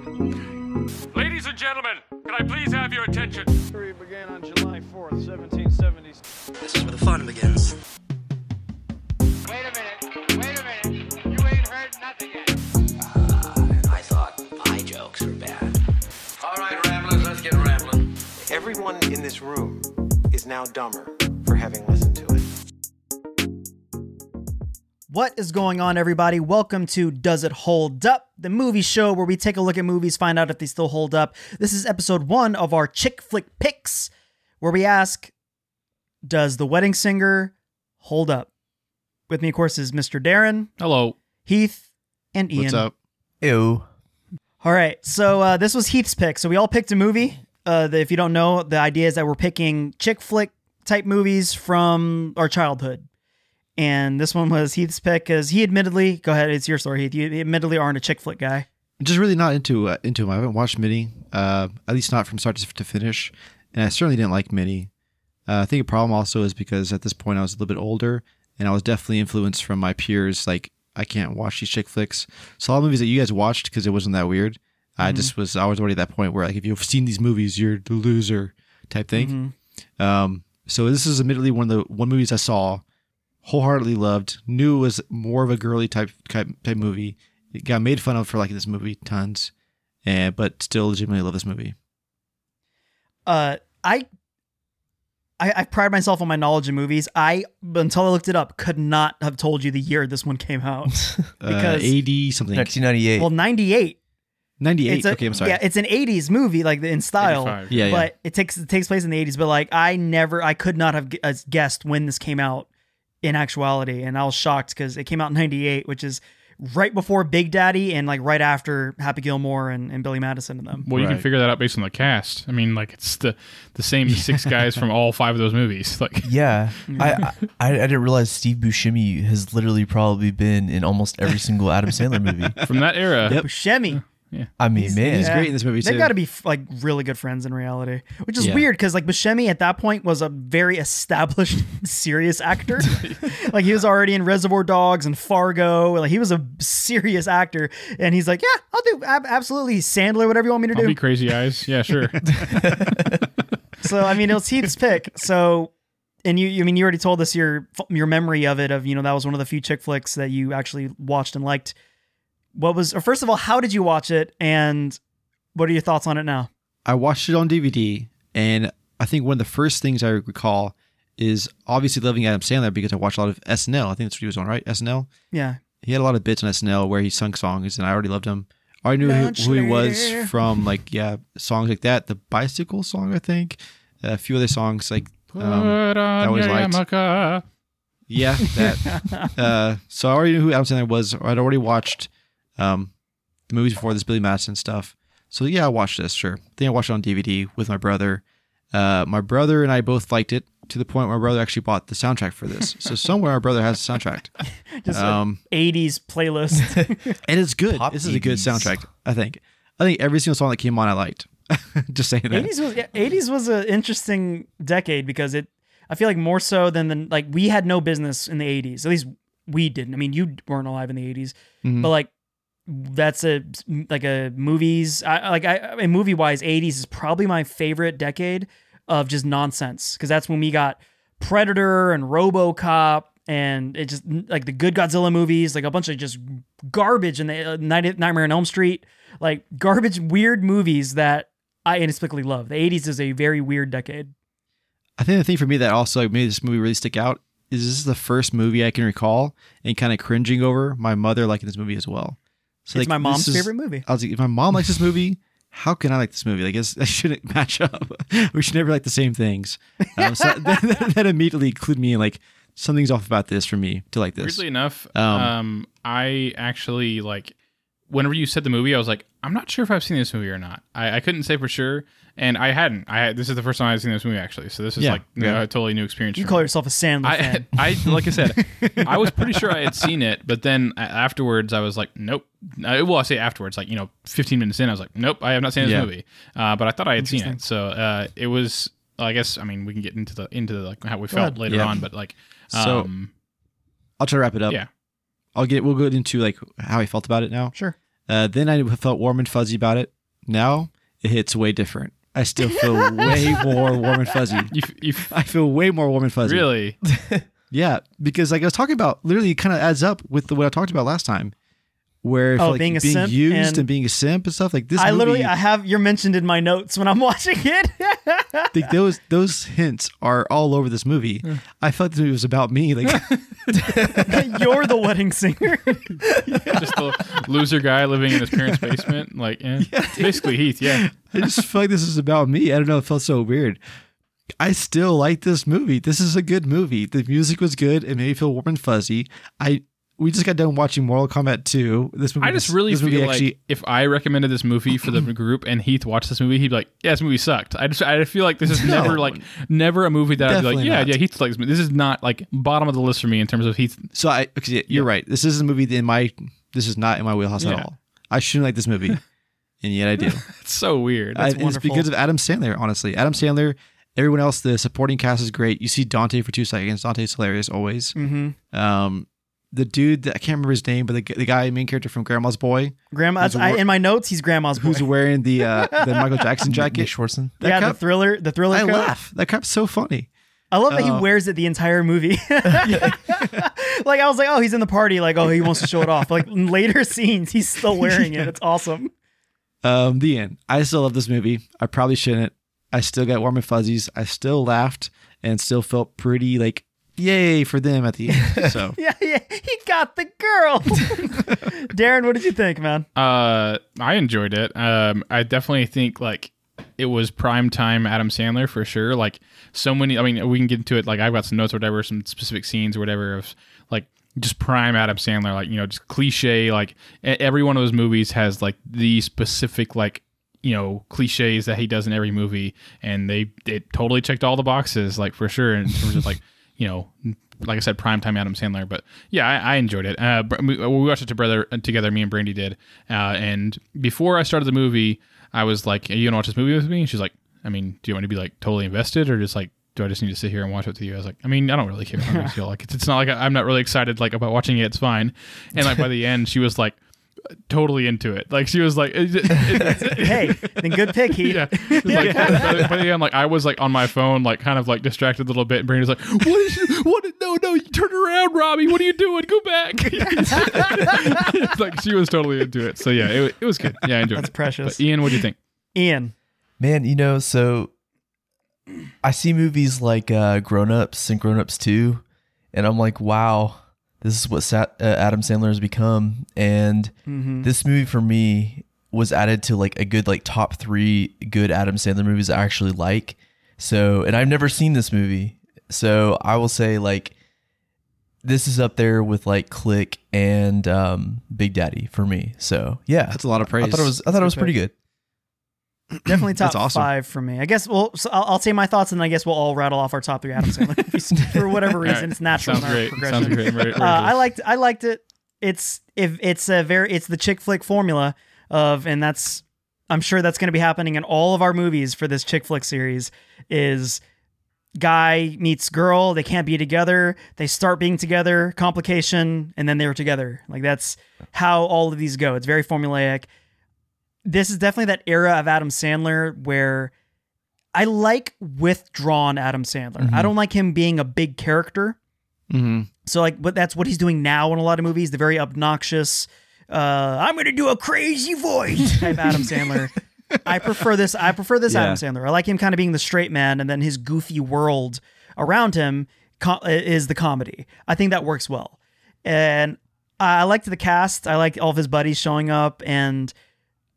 Ladies and gentlemen, can I please have your attention? History began on July 4th, 1770. This is where the fun begins. Wait a minute. Wait a minute. You ain't heard nothing yet. Ah, I thought eye jokes were bad. All right, ramblers, let's get rambling. Everyone in this room is now dumber for having listened to it. What is going on, everybody? Welcome to Does It Hold Up, the movie show where we take a look at movies, find out if they still hold up. This is episode one of our chick flick picks, where we ask, Does The Wedding Singer hold up? With me, of course, is Mr. Darren, Hello. Heath, and Ian. What's up? Ew. All right, so uh, this was Heath's pick. So we all picked a movie. Uh, the, if you don't know, the idea is that we're picking chick flick type movies from our childhood. And this one was Heath's pick because he admittedly, go ahead, it's your story, Heath. You admittedly aren't a chick flick guy. Just really not into uh, into him. I haven't watched many, uh, at least not from start to, finish, and I certainly didn't like many. Uh, I think a problem also is because at this point I was a little bit older, and I was definitely influenced from my peers. Like I can't watch these chick flicks. So all the movies that you guys watched because it wasn't that weird. I just was I was already at that point where like if you've seen these movies, you're the loser type thing. Um, so this is admittedly one of the one movies I saw, wholeheartedly loved, knew it was more of a girly type type, type movie. It got made fun of for liking this movie tons, and but still legitimately love this movie. Uh, I, I, I pride myself on my knowledge of movies. I, until I looked it up, could not have told you the year this one came out. Because- uh, eighty something, 1998. well, 98. ninety eight. It's a, Okay, I'm sorry. Yeah, it's an 80s movie, like in style. 85. Yeah, yeah. But it takes it takes place in the 80s. But like, I never, I could not have gu- uh, guessed when this came out in actuality, and I was shocked because it came out in 98, which is right before Big Daddy and like right after Happy Gilmore and, and Billy Madison and them. Well, you can figure that out based on the cast. I mean, like it's the the same six guys from all five of those movies. Like, yeah. I, I I didn't realize Steve Buscemi has literally probably been in almost every single Adam Sandler movie. from that era, Yep. Buscemi. I mean, man. He's great in this movie They've too. got to be like really good friends in reality, which is Yeah. weird because like Buscemi at that point was a very established serious actor. like he was already in Reservoir Dogs and Fargo. Like he was a serious actor, and he's like, "Yeah, I'll do ab- absolutely Sandler, whatever you want me to I'll do." be crazy eyes. Yeah, sure. so I mean, it was Heath's pick. So, and you, you I mean, you already told us your your memory of it. Of you know that was one of the few chick flicks that you actually watched and liked. What was, or first of all, how did you watch it, and what are your thoughts on it now? I watched it on DVD, and I think one of the first things I recall is obviously loving Adam Sandler because I watched a lot of SNL. I think that's what he was on, right? SNL. Yeah, He had a lot of bits on SNL where he sung songs, and I already loved him. I knew who, who he was from, like yeah, songs like that. The bicycle song, I think. a few other songs like um, Put on always your liked. yeah, that. uh, so I already knew who Adam Sandler was. I'd already watched um, the movies before this, Billy Madison stuff. So yeah, I watched this. Sure, I think I watched it on DVD with my brother. Uh, my brother and I both liked it to the point where my brother actually bought the soundtrack for this. so somewhere our brother has the soundtrack, just um, a 80s playlist. and it's good. Pop this is a good soundtrack. I think. I think every single song that came on, I liked. Just saying that. 80s was yeah, 80s was an interesting decade because it I feel like more so than the like we had no business in the 80s. At least we didn't. I mean, you weren't alive in the 80s, Mhm. but like that's a like a movies I like I movie wise 80s is probably my favorite decade of just nonsense because that's when we got Predator and RoboCop and it just like the good Godzilla movies, like a bunch of just garbage and the uh, Night- Nightmare on Elm Street, like garbage weird movies that I inexplicably love. The 80s is a very weird decade. I think the thing for me that also made this movie really stick out is this is the first movie I can recall and kind of cringing over my mother liking this movie as well. So it's my mom's is- favorite movie. I was like, if my mom likes this movie, how can I like this movie? Like, it's, that shouldn't match up. we should never like the same things. Um, so that, that immediately clued me in like something's off about this for me to like this. Weirdly enough, Um, um, I actually like whenever you said the movie, I was like, I'm not sure if I've seen this movie or not. I, I couldn't say for sure, and I hadn't. I this is the first time I've seen this movie actually, so this is Yeah, like yeah. a totally new experience. You for call me. yourself a Sandler I, fan. I like I said, I was pretty sure I had seen it, but then afterwards, I was like, nope. Uh, well, I say afterwards, like you know, 15 minutes in, I was like, nope, I have not seen this Yeah. movie. Uh, but I thought I had seen it, so uh, it was. I guess I mean we can get into the into the, like how we felt ahead. later Yeah. on, but like, So- um, I'll try to wrap it up. yeah, I'll get we'll go into like how I felt about it now. sure. Uh, then I felt warm and fuzzy about it. Now it hits way different. I still feel way more warm and fuzzy. You, you I feel way more warm and fuzzy. really? Yeah, because like I was talking about, literally, kind of adds up with the, what I talked about last time, where I Oh, like being a being simp used and- and, being a simp and stuff like this. I movie, literally I have you're mentioned in my notes when I'm watching it. like those those hints are all over this movie. I felt that it was about me. Like you're the wedding singer. Just the loser guy living in his parents' basement. Like, eh. basically Heath. Yeah. I just feel like this is about me. I don't know. It felt so weird. I still like this movie. This is a good movie. The music was good. It made me feel warm and fuzzy. I we just got done watching Mortal Kombat 2. This movie I just really this feel movie like if I recommended this movie for the group and Heath watched this movie, he'd be like, "Yeah, this movie sucked." I just I feel like this is No. never like never a movie that I'd be like, "Yeah, not. yeah, Heath likes me." This is not like bottom of the list for me in terms of Heath. So I you're right. This is a movie that in my this is not in my wheelhouse Yeah. at all. I shouldn't like this movie, and yet I do. It's so weird. I, it's because of Adam Sandler. Honestly, Adam Sandler. Everyone else, the supporting cast is great. You see Dante for two seconds. Dante's hilarious always. mm-hmm. Um, the dude that I can't remember his name, but the, the guy, main character from Grandma's Boy, Grandma, Who's a I, wor- in my notes, he's grandma's boy. who's wearing the uh, the Michael Jackson Nick jacket. Schwartzen. That yeah, the thriller, the thriller. I coat. laugh. That crap's so funny. I love that he Uh, wears it the entire movie. like I was like, oh, he's in the party. Like, oh, he wants to show it off. Like in later scenes, he's still wearing it. It's awesome. Um, the end. I still love this movie. I probably shouldn't. I still got warm and fuzzies. I still laughed and still felt pretty like yay for them at the end. So Yeah, yeah, he got the girl. Darren, what did you think, man? Uh, I enjoyed it. Um, I definitely think like it was prime time Adam Sandler for sure. Like so many. I mean, we can get into it. Like I've got some notes or whatever, some specific scenes or whatever of like just prime Adam Sandler. Like you know, just cliche. Like e- every one of those movies has like the specific like you know cliches that he does in every movie, and they it totally checked all the boxes. Like for sure in terms of like you know. Like I said, primetime Adam Sandler, but yeah, I, I enjoyed it. Uh, we, we watched it together, together. Me and Brandy did, uh, and before I started the movie, I was like, "Are you gonna watch this movie with me?" And she's like, "I mean, do you want me to be like totally invested, or just like, do I just need to sit here and watch it with you?" I was like, "I mean, I don't really care. how you feel like it's, it's not like I, I'm not really excited like about watching it. It's fine." And like by the end, she was like, totally into it. Like she was like, it- it- it- Hey, then good pick, Heath. yeah. It's Like, by, the, by the end, like I was like on my phone, like kind of like distracted a little bit. And Brandy was like, "What is? You, what? No, no! You turn around, Robbie. What are you doing? Go back!" It's like she was totally into it. So yeah, it, it was good. Yeah, I enjoyed That's it. precious. But Ian, what do you think? Ian, Man, you know, so I see movies like uh, Grown Ups and Grown Ups 2, and I'm like, wow, this is what Sa- uh, Adam Sandler has become. And this movie for me was added to like a good, like, top three good Adam Sandler movies I actually like. So, and I've never seen this movie. So I will say, like, this is up there with like Click and um, Big Daddy for me. So yeah, that's a lot of praise. I thought it was I thought it was pretty good. Definitely top awesome. five for me. I guess. Well, so I'll, I'll say my thoughts, and then I guess we'll all rattle off our top three Adam Sandler movies for whatever reason. Right. It's natural. Sounds in our great. progression. Sounds great. Uh, I liked. I liked it. It's if it's a very it's the chick flick formula of, and that's I'm sure that's going to be happening in all of our movies for this chick flick series. Is guy meets girl, they can't be together, they start being together, complication, and then they're together. Like that's how all of these go. It's very formulaic. This is definitely that era of Adam Sandler where I like withdrawn Adam Sandler. I don't like him being a big character. hmm So like, but that's what he's doing now in a lot of movies. The very obnoxious, uh, I'm going to do a crazy voice type Adam Sandler. I prefer this. I prefer this Yeah. Adam Sandler. I like him kind of being the straight man, and then his goofy world around him co- is the comedy. I think that works well, and I liked the cast. I liked all of his buddies showing up, and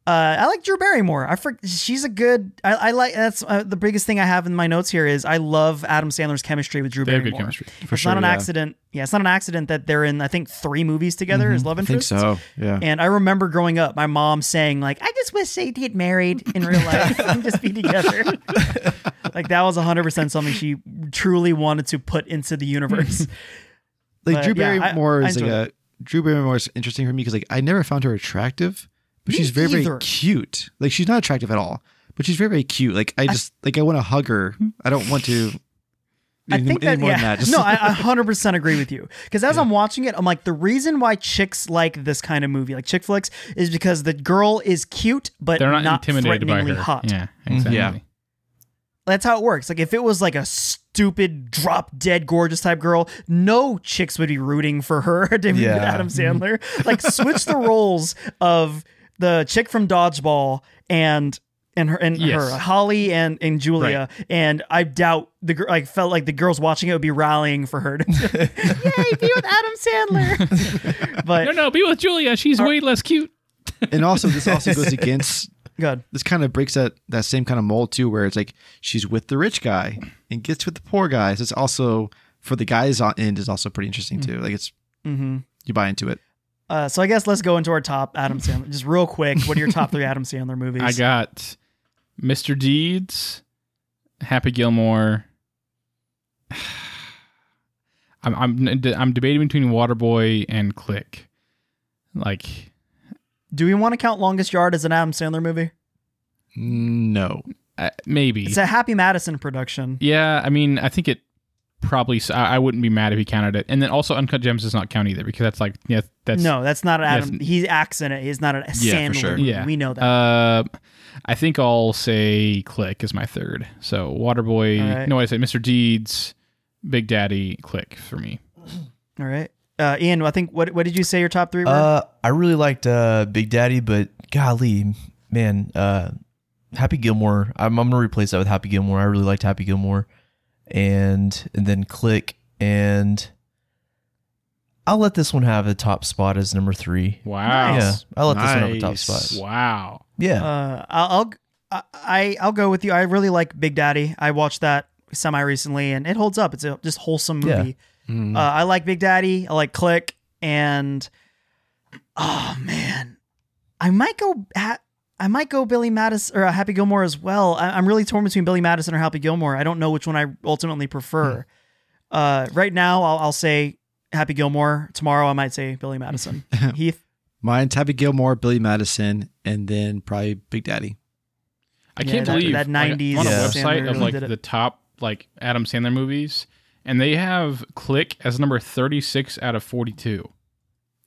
uh, I like Drew Barrymore. I for, she's a good. I, I like that's uh, the biggest thing I have in my notes here is I love Adam Sandler's chemistry with Drew They have Barrymore. good chemistry. For it's sure. not an yeah. accident. Yeah, it's not an accident that they're in. I think three movies together as love I think so. Yeah. And I remember growing up, my mom saying like, "I just wish they'd get married in real life and just be together." like that was 100 percent something she truly wanted to put into the universe. like But, Drew yeah, I- Barrymore I is like a Drew Barrymore is interesting for me because like I never found her attractive, but she's very either. very cute. Like she's not attractive at all, but she's very very cute. Like I just like I want to hug her. I don't want to. I Any- think any that, more yeah. than that, just- no, I, I 100% agree with you. Because as I'm watching it, I'm like, the reason why chicks like this kind of movie, like chick flicks, is because the girl is cute, but They're not, not intimidated by threateningly her. hot. Yeah, exactly. Yeah. That's how it works. Like if it was like a stupid, drop dead, gorgeous type girl, no chicks would be rooting for her to be Yeah. Adam Sandler. Like switch the roles of the chick from Dodgeball and and her and Yes. her Holly and and Julia, and I doubt the gir- like felt like the girls watching it would be rallying for her to yay be with Adam Sandler. but No, no, be with Julia. She's way less cute. and also this also goes against God, this kind of breaks that that same kind of mold too, where it's like she's with the rich guy and gets with the poor guys. It's also for the guys on end is also pretty interesting too. Like it's mm-hmm. you buy into it. Uh, so I guess let's go into our top Adam Sandler. Just real quick, what are your top three Adam Sandler movies? I got Mr. Deeds, Happy Gilmore. I'm I'm I'm debating between Waterboy and Click. Like Do we want to count Longest Yard as an Adam Sandler movie? No. uh, maybe. It's a Happy Madison production. yeah, I mean, I think it probably. I wouldn't be mad if he counted it. And then also Uncut Gems does not count either because that's like yeah, that's no, that's not an yes. Adam. He acts in it. He's not a Yeah, Sandler for sure. Yeah, We know that. Uh, I think I'll say Click is my third. So Waterboy. All right. No, I say Mr. Deeds, Big Daddy, Click for me. All right. Uh, Ian, I think what what did you say your top three were? Uh, I really liked uh, Big Daddy, but golly, man, uh, Happy Gilmore. I'm, I'm gonna replace that with Happy Gilmore. I really liked Happy Gilmore, and and then Click, and I'll let this one have a top spot as number three. Wow. Yeah, I'll let this one have a top spot. Wow. Yeah, Uh, I'll, I'll I I'll go with you. I really like Big Daddy. I watched that semi recently, and it holds up. It's a just wholesome Yeah. movie. Mm. Uh, I like Big Daddy. I like Click, and oh man, I might go. Ha- I might go Billy Madison or uh, Happy Gilmore as well. I- I'm really torn between Billy Madison or Happy Gilmore. I don't know which one I ultimately prefer. Uh, right now, I'll, I'll say Happy Gilmore. Tomorrow, I might say Billy Madison. Heath. Mine's Happy Gilmore, Billy Madison, and then probably Big Daddy. I Yeah, can't that- believe that like, 90s I'm on a Yeah. website Sandler of like the top like Adam Sandler movies, and they have Click as number 36 out of 42.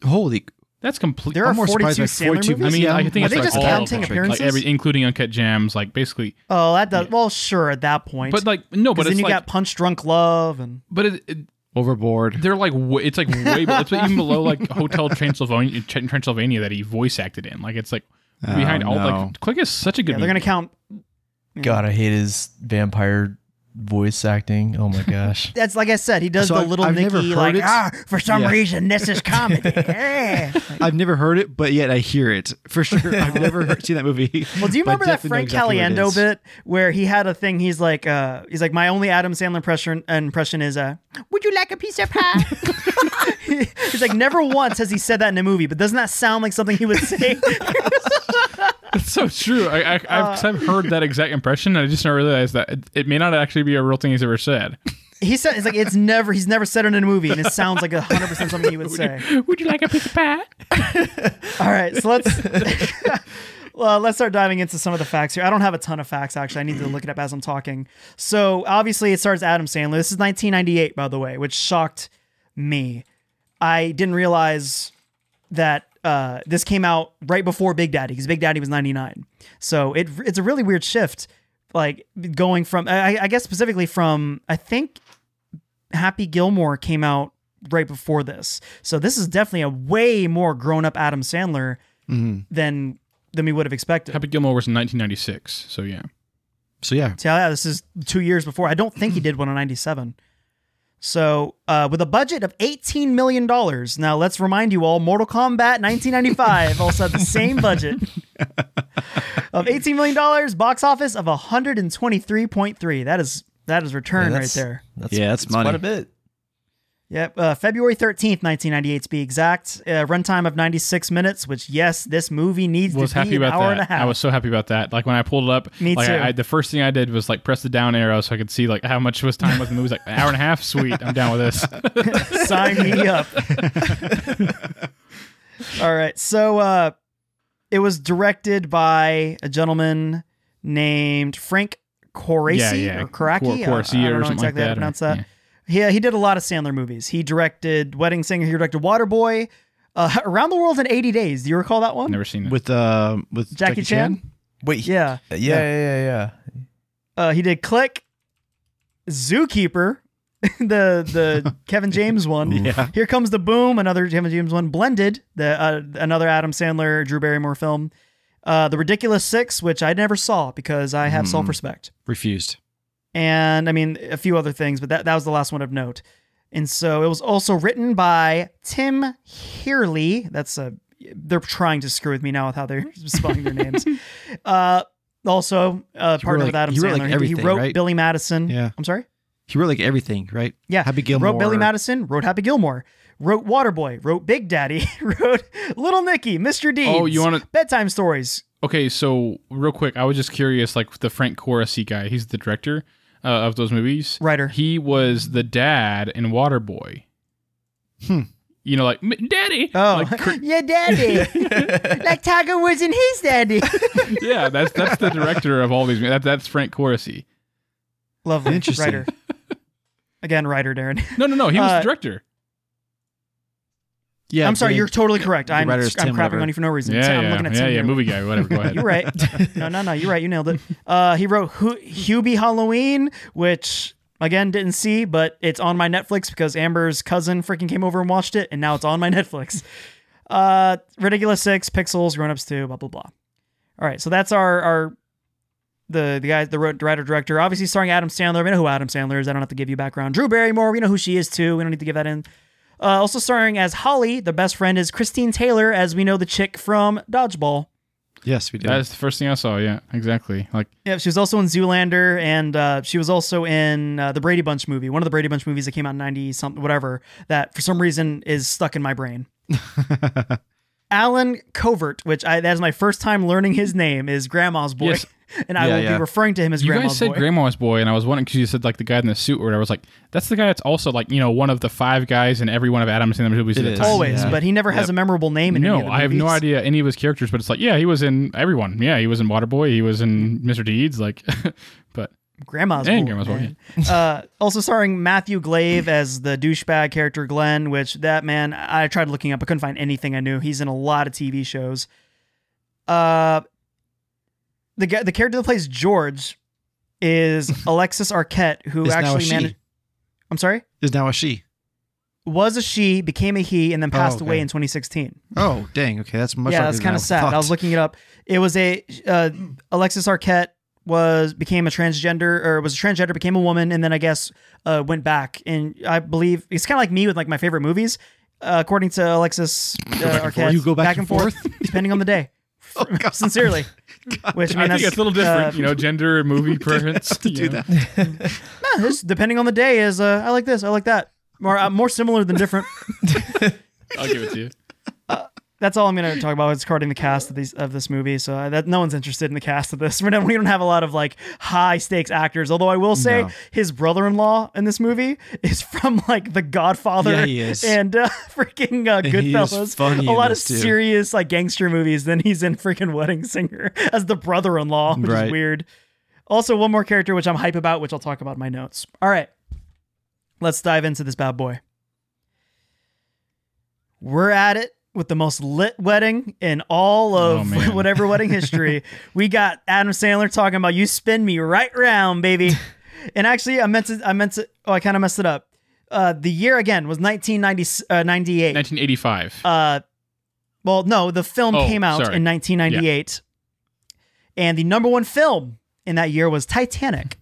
Holy! That's complete. There are I'm more 42 by Sandler 42 movies. I mean, Yeah. I think Are it's they like just all counting of appearances? like every, including Uncut Gems, like basically. Oh, that does. Well, sure at that point. But like no, because but then you like, got Punch Drunk Love and but it, it, Overboard. they're like it's like way, be- it's even below like Hotel Transylvania, Tr- Transylvania that he voice acted in. Like it's like behind Oh, all no. like Click is such a good. yeah, they're gonna movie. count. God, I hate his vampire voice acting. Oh my gosh. That's like I said. He does So the I've- little I've never Nicky heard like it. ah. For some Yeah. reason, this is comedy. Eh. I've never heard it, but yet I hear it for sure. I've never heard, seen that movie. Well, do you but I remember that definitely know Frank exactly what it Caliendo is. bit where he had a thing? He's like, uh, he's like, my only Adam Sandler impression impression is, uh, would you like a piece of pie? he's like, never once has he said that in a movie, but doesn't that sound like something he would say? It's so true. I, I, I've, uh, 'cause I've heard that exact impression, and I just never realized that it, it may not actually be a real thing he's ever said. he said, it's like it's never. He's never said it in a movie, and it sounds like hundred percent something he would say. Would you like a piece of pie? All right, so let's well, let's start diving into some of the facts here. I don't have a ton of facts actually. I need to look it up as I'm talking. So obviously, it starts Adam Sandler. This is 1998, by the way, which shocked me. I didn't realize that uh, this came out right before Big Daddy because Big Daddy was 99. So it it's a really weird shift, like going from I, I guess specifically from I think Happy Gilmore came out right before this. So this is definitely a way more grown up Adam Sandler than than we would have expected. Happy Gilmore was in 1996, so yeah. So yeah, So yeah, this is two years before. I don't think he did one in '97. So uh, with a budget of 18 million dollars. Now let's remind you all, Mortal Kombat 1995 also had the same budget of 18 million dollars, box office of 123.3. That is that is return Yeah, right there. That's, Yeah, that's money. quite a bit. Yep, uh, February 13th, 1998 to be exact. Uh, runtime of 96 minutes, which, yes, this movie needs Was to happy be an about hour and a half. I was so happy about that. Like when I pulled it up, Me like too. I, I, the first thing I did was like press the down arrow so I could see like how much was time was the movie. Was like an hour and a half. Sweet, I'm down with this. Sign me up. All right. So uh, it was directed by a gentleman named Frank Coraci Yeah, yeah. or Karaki. Cor- I- Coraci I, don't or know something like exactly how to that, or- pronounce that. Yeah, he did a lot of Sandler movies. He directed Wedding Singer. He directed Waterboy. Uh, Around the World in 80 Days. Do you recall that one? Never seen it. with uh with Jackie, Chan? Wait, he- Yeah. yeah, yeah, yeah, yeah. Uh, he did Click, Zookeeper, the the Kevin James one. Yeah. Here comes the boom, another Kevin James one. Blended, the uh, another Adam Sandler, Drew Barrymore film. Uh, the Ridiculous Six, which I never saw because I have self respect. refused. And I mean a few other things, but that, that was the last one of note. And so it was also written by Tim Heerly. That's a they're trying to screw with me now with how they're spelling their names. Uh, also uh, He partner wrote, with Adam he wrote, Sandler. like, He- he wrote right? Billy Madison. Yeah. I'm sorry. He wrote like everything, right? Yeah, Happy Gilmore. Wrote Billy Madison. Wrote Happy Gilmore. Wrote Waterboy. Wrote Big Daddy. wrote Little Nicky. Mr. Deeds. Oh, you wanna- bedtime stories? Okay, so real quick, I was just curious, like the Frank Coraci guy, he's the director uh, of those movies. Writer. He was the dad in Waterboy. Hmm. You know, like Daddy. Oh, Like, cr- yeah, Daddy. like Tiger Woods and his daddy. yeah, that's that's the director of all these. That, that's Frank Coraci. Lovely. Interesting. Writer. Again, writer Darren. No, no, no. He was Uh, the director. Yeah, I'm sorry, the- you're totally correct. I'm, I'm writer crapping Tim, whatever. on you for no reason. Yeah, I'm yeah, looking at yeah, Tim yeah. here. Movie guy, whatever. Go ahead. You're right. No, no, no. You're right. You nailed it. Uh, he wrote Hu- Hubie Halloween, which again didn't see, but it's on my Netflix because Amber's cousin freaking came over and watched it, and now it's on my Netflix. Uh, Ridiculous Six, Pixels, Grown Ups Two, blah blah blah. All right, so that's our our the the guy, the writer director, obviously starring Adam Sandler. We know who Adam Sandler is. I don't have to give you background. Drew Barrymore, we know who she is too. We don't need to give that in. Uh, also starring as Holly, the best friend is Christine Taylor, as we know the chick from Dodgeball. Yes, we did. That's the first thing I saw. Yeah, exactly. Like, Yeah, she was also in Zoolander, and uh, she was also in uh, the Brady Bunch movie, one of the Brady Bunch movies that came out in ninety something, whatever. That for some reason is stuck in my brain. Allen Covert, which I, that is my first time learning his name, is Grandma's boy, Yes. and I Yeah, will yeah. be referring to him as you Grandma's guys said boy. Grandma's boy, and I was wondering because you said like the guy in the suit or whatever. I was like, that's the guy that's also like you know one of the five guys in every one of Adam Sandler's movies It at the is. time. Always, Yeah. but he never has Yep. a memorable name in any of No, the I have no idea any of his characters, but it's like, yeah, he was in everyone. Yeah, he was in Waterboy. He was in Mr. Deeds. Like, but Grandma's And. Grandma's boy, uh, also starring Matthew Glave as the douchebag character Glenn, which that man I tried looking up, I couldn't find anything I knew. He's in a lot of TV shows. Uh, the guy, the character that plays George is Alexis Arquette, who Is now a actually managed. I'm sorry, Is now a she. was a she, became a he, and then passed okay. away in 2016. Oh, dang. Okay, that's much. yeah, that's kind of sad. I was looking it up. It was a uh, Alexis Arquette was became a transgender or was a transgender, became a woman, and then I guess uh, went back. And I believe it's kind of like me with like my favorite movies. Uh, according to Alexis uh, Arquette, You go back and forth depending on the day. Sincerely, which I mean I think it's a little different. uh, you know, gender, movie preference. to do you know. that. nah, this, depending on the day is uh, I like this, I like that. More uh, more similar than different. I'll give it to you. That's all I'm going to talk about. It's carding the cast of these of this movie, so uh, that no one's interested in the cast of this. We don't, we don't have a lot of like high stakes actors. Although I will say No. his brother-in-law in this movie is from like The Godfather Yeah, he is. and uh, freaking uh, And Goodfellas. a lot of too. serious like gangster movies. Then he's in freaking Wedding Singer as the brother-in-law, which is weird. Also, one more character which I'm hype about, which I'll talk about in my notes. All right, let's dive into this bad boy. We're at it with the most lit wedding in all Oh, of man. whatever wedding history. we got Adam Sandler talking about you spin me right round, baby. and actually, I meant to. I meant to. Oh, I kind of messed it up. Uh, the year again was 1998. Uh, 1985. Uh, well, no, the film Oh, came out sorry. in 1998, and the number one film in that year was Titanic.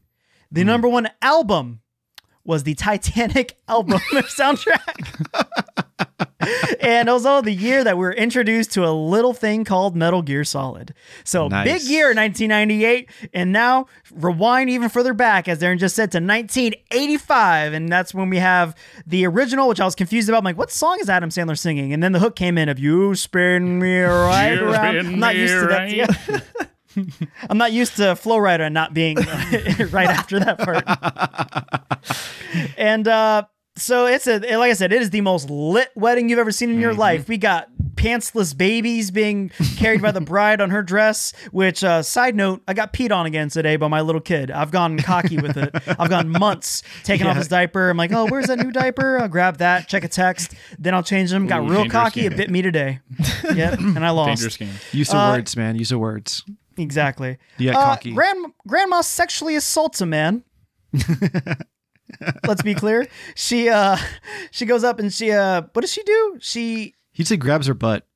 The Hmm. number one album was the Titanic album soundtrack. And also the year that we were introduced to a little thing called Metal Gear Solid. So Nice. big year 1998, and now rewind even further back, as Darren just said, to 1985, and that's when we have the original, which I was confused about. I'm like, what song is Adam Sandler singing? And then the hook came in of "You Spin Me Right You Around." I'm not used to that. Yeah. I'm not used to Flo Rida and not being right after that part. and uh, so it's a like I said, it is the most lit wedding you've ever seen in your Mm-hmm. life. We got pantsless babies being carried by the bride on her dress. Which, uh, side note, I got peed on again today by my little kid. I've gone cocky with it. I've gone months taking off his diaper. I'm like, oh, where's that new diaper? I'll grab that, check a text, then I'll change them. Got Ooh, real cocky. game. It bit me today. yep, and I lost. Dangerous game. Use of Uh, words, man. Use of words. Exactly. Yeah, Uh, cocky. Grand, grandma sexually assaults a man. Let's be clear. She uh she goes up and she uh what does she do? She He'd say grabs her butt.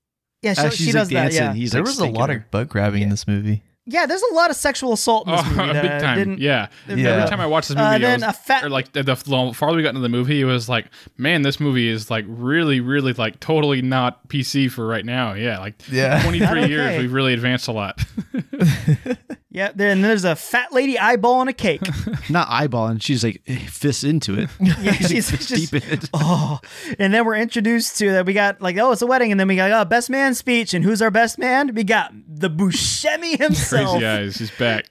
yeah she, As she she's does like that dancing, yeah he's there like was a stinking lot her. of butt grabbing in this movie. yeah. There's a lot of sexual assault in this Oh, movie that big I time. didn't. yeah. Yeah. Every time I watched this movie, Uh, I then was- a fat- or like the, the farther we got into the movie, it was like, man, this movie is like really, really like totally not PC for right now. Yeah, like Yeah. 23 Okay. years, we've really advanced a lot. Yeah. Then there's a fat lady eyeball and a cake. Not eyeballing. She's like eh, fists into it. Yeah, she's just deep in it. oh. And then we're introduced to that. We got like oh it's a wedding, and then we got oh best man speech, and who's our best man? We got the Buscemi himself. Crazy eyes, he's back.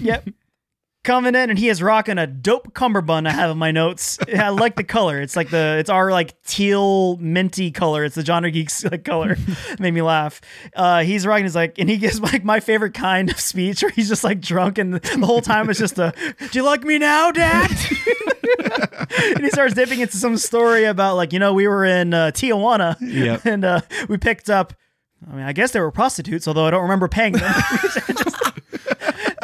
Yep. Coming in and he is rocking a dope cummerbund I have in my notes. I like the color. It's like the it's our like teal minty color. It's the genre geeks like color. Made me laugh. Uh he's rocking his like and he gives like my favorite kind of speech where he's just like drunk and the whole time it's just a Do you like me now, Dad? and he starts dipping into some story about like, you know, we were in uh, Tijuana Yep. and uh we picked up I mean, I guess they were prostitutes, although I don't remember paying them.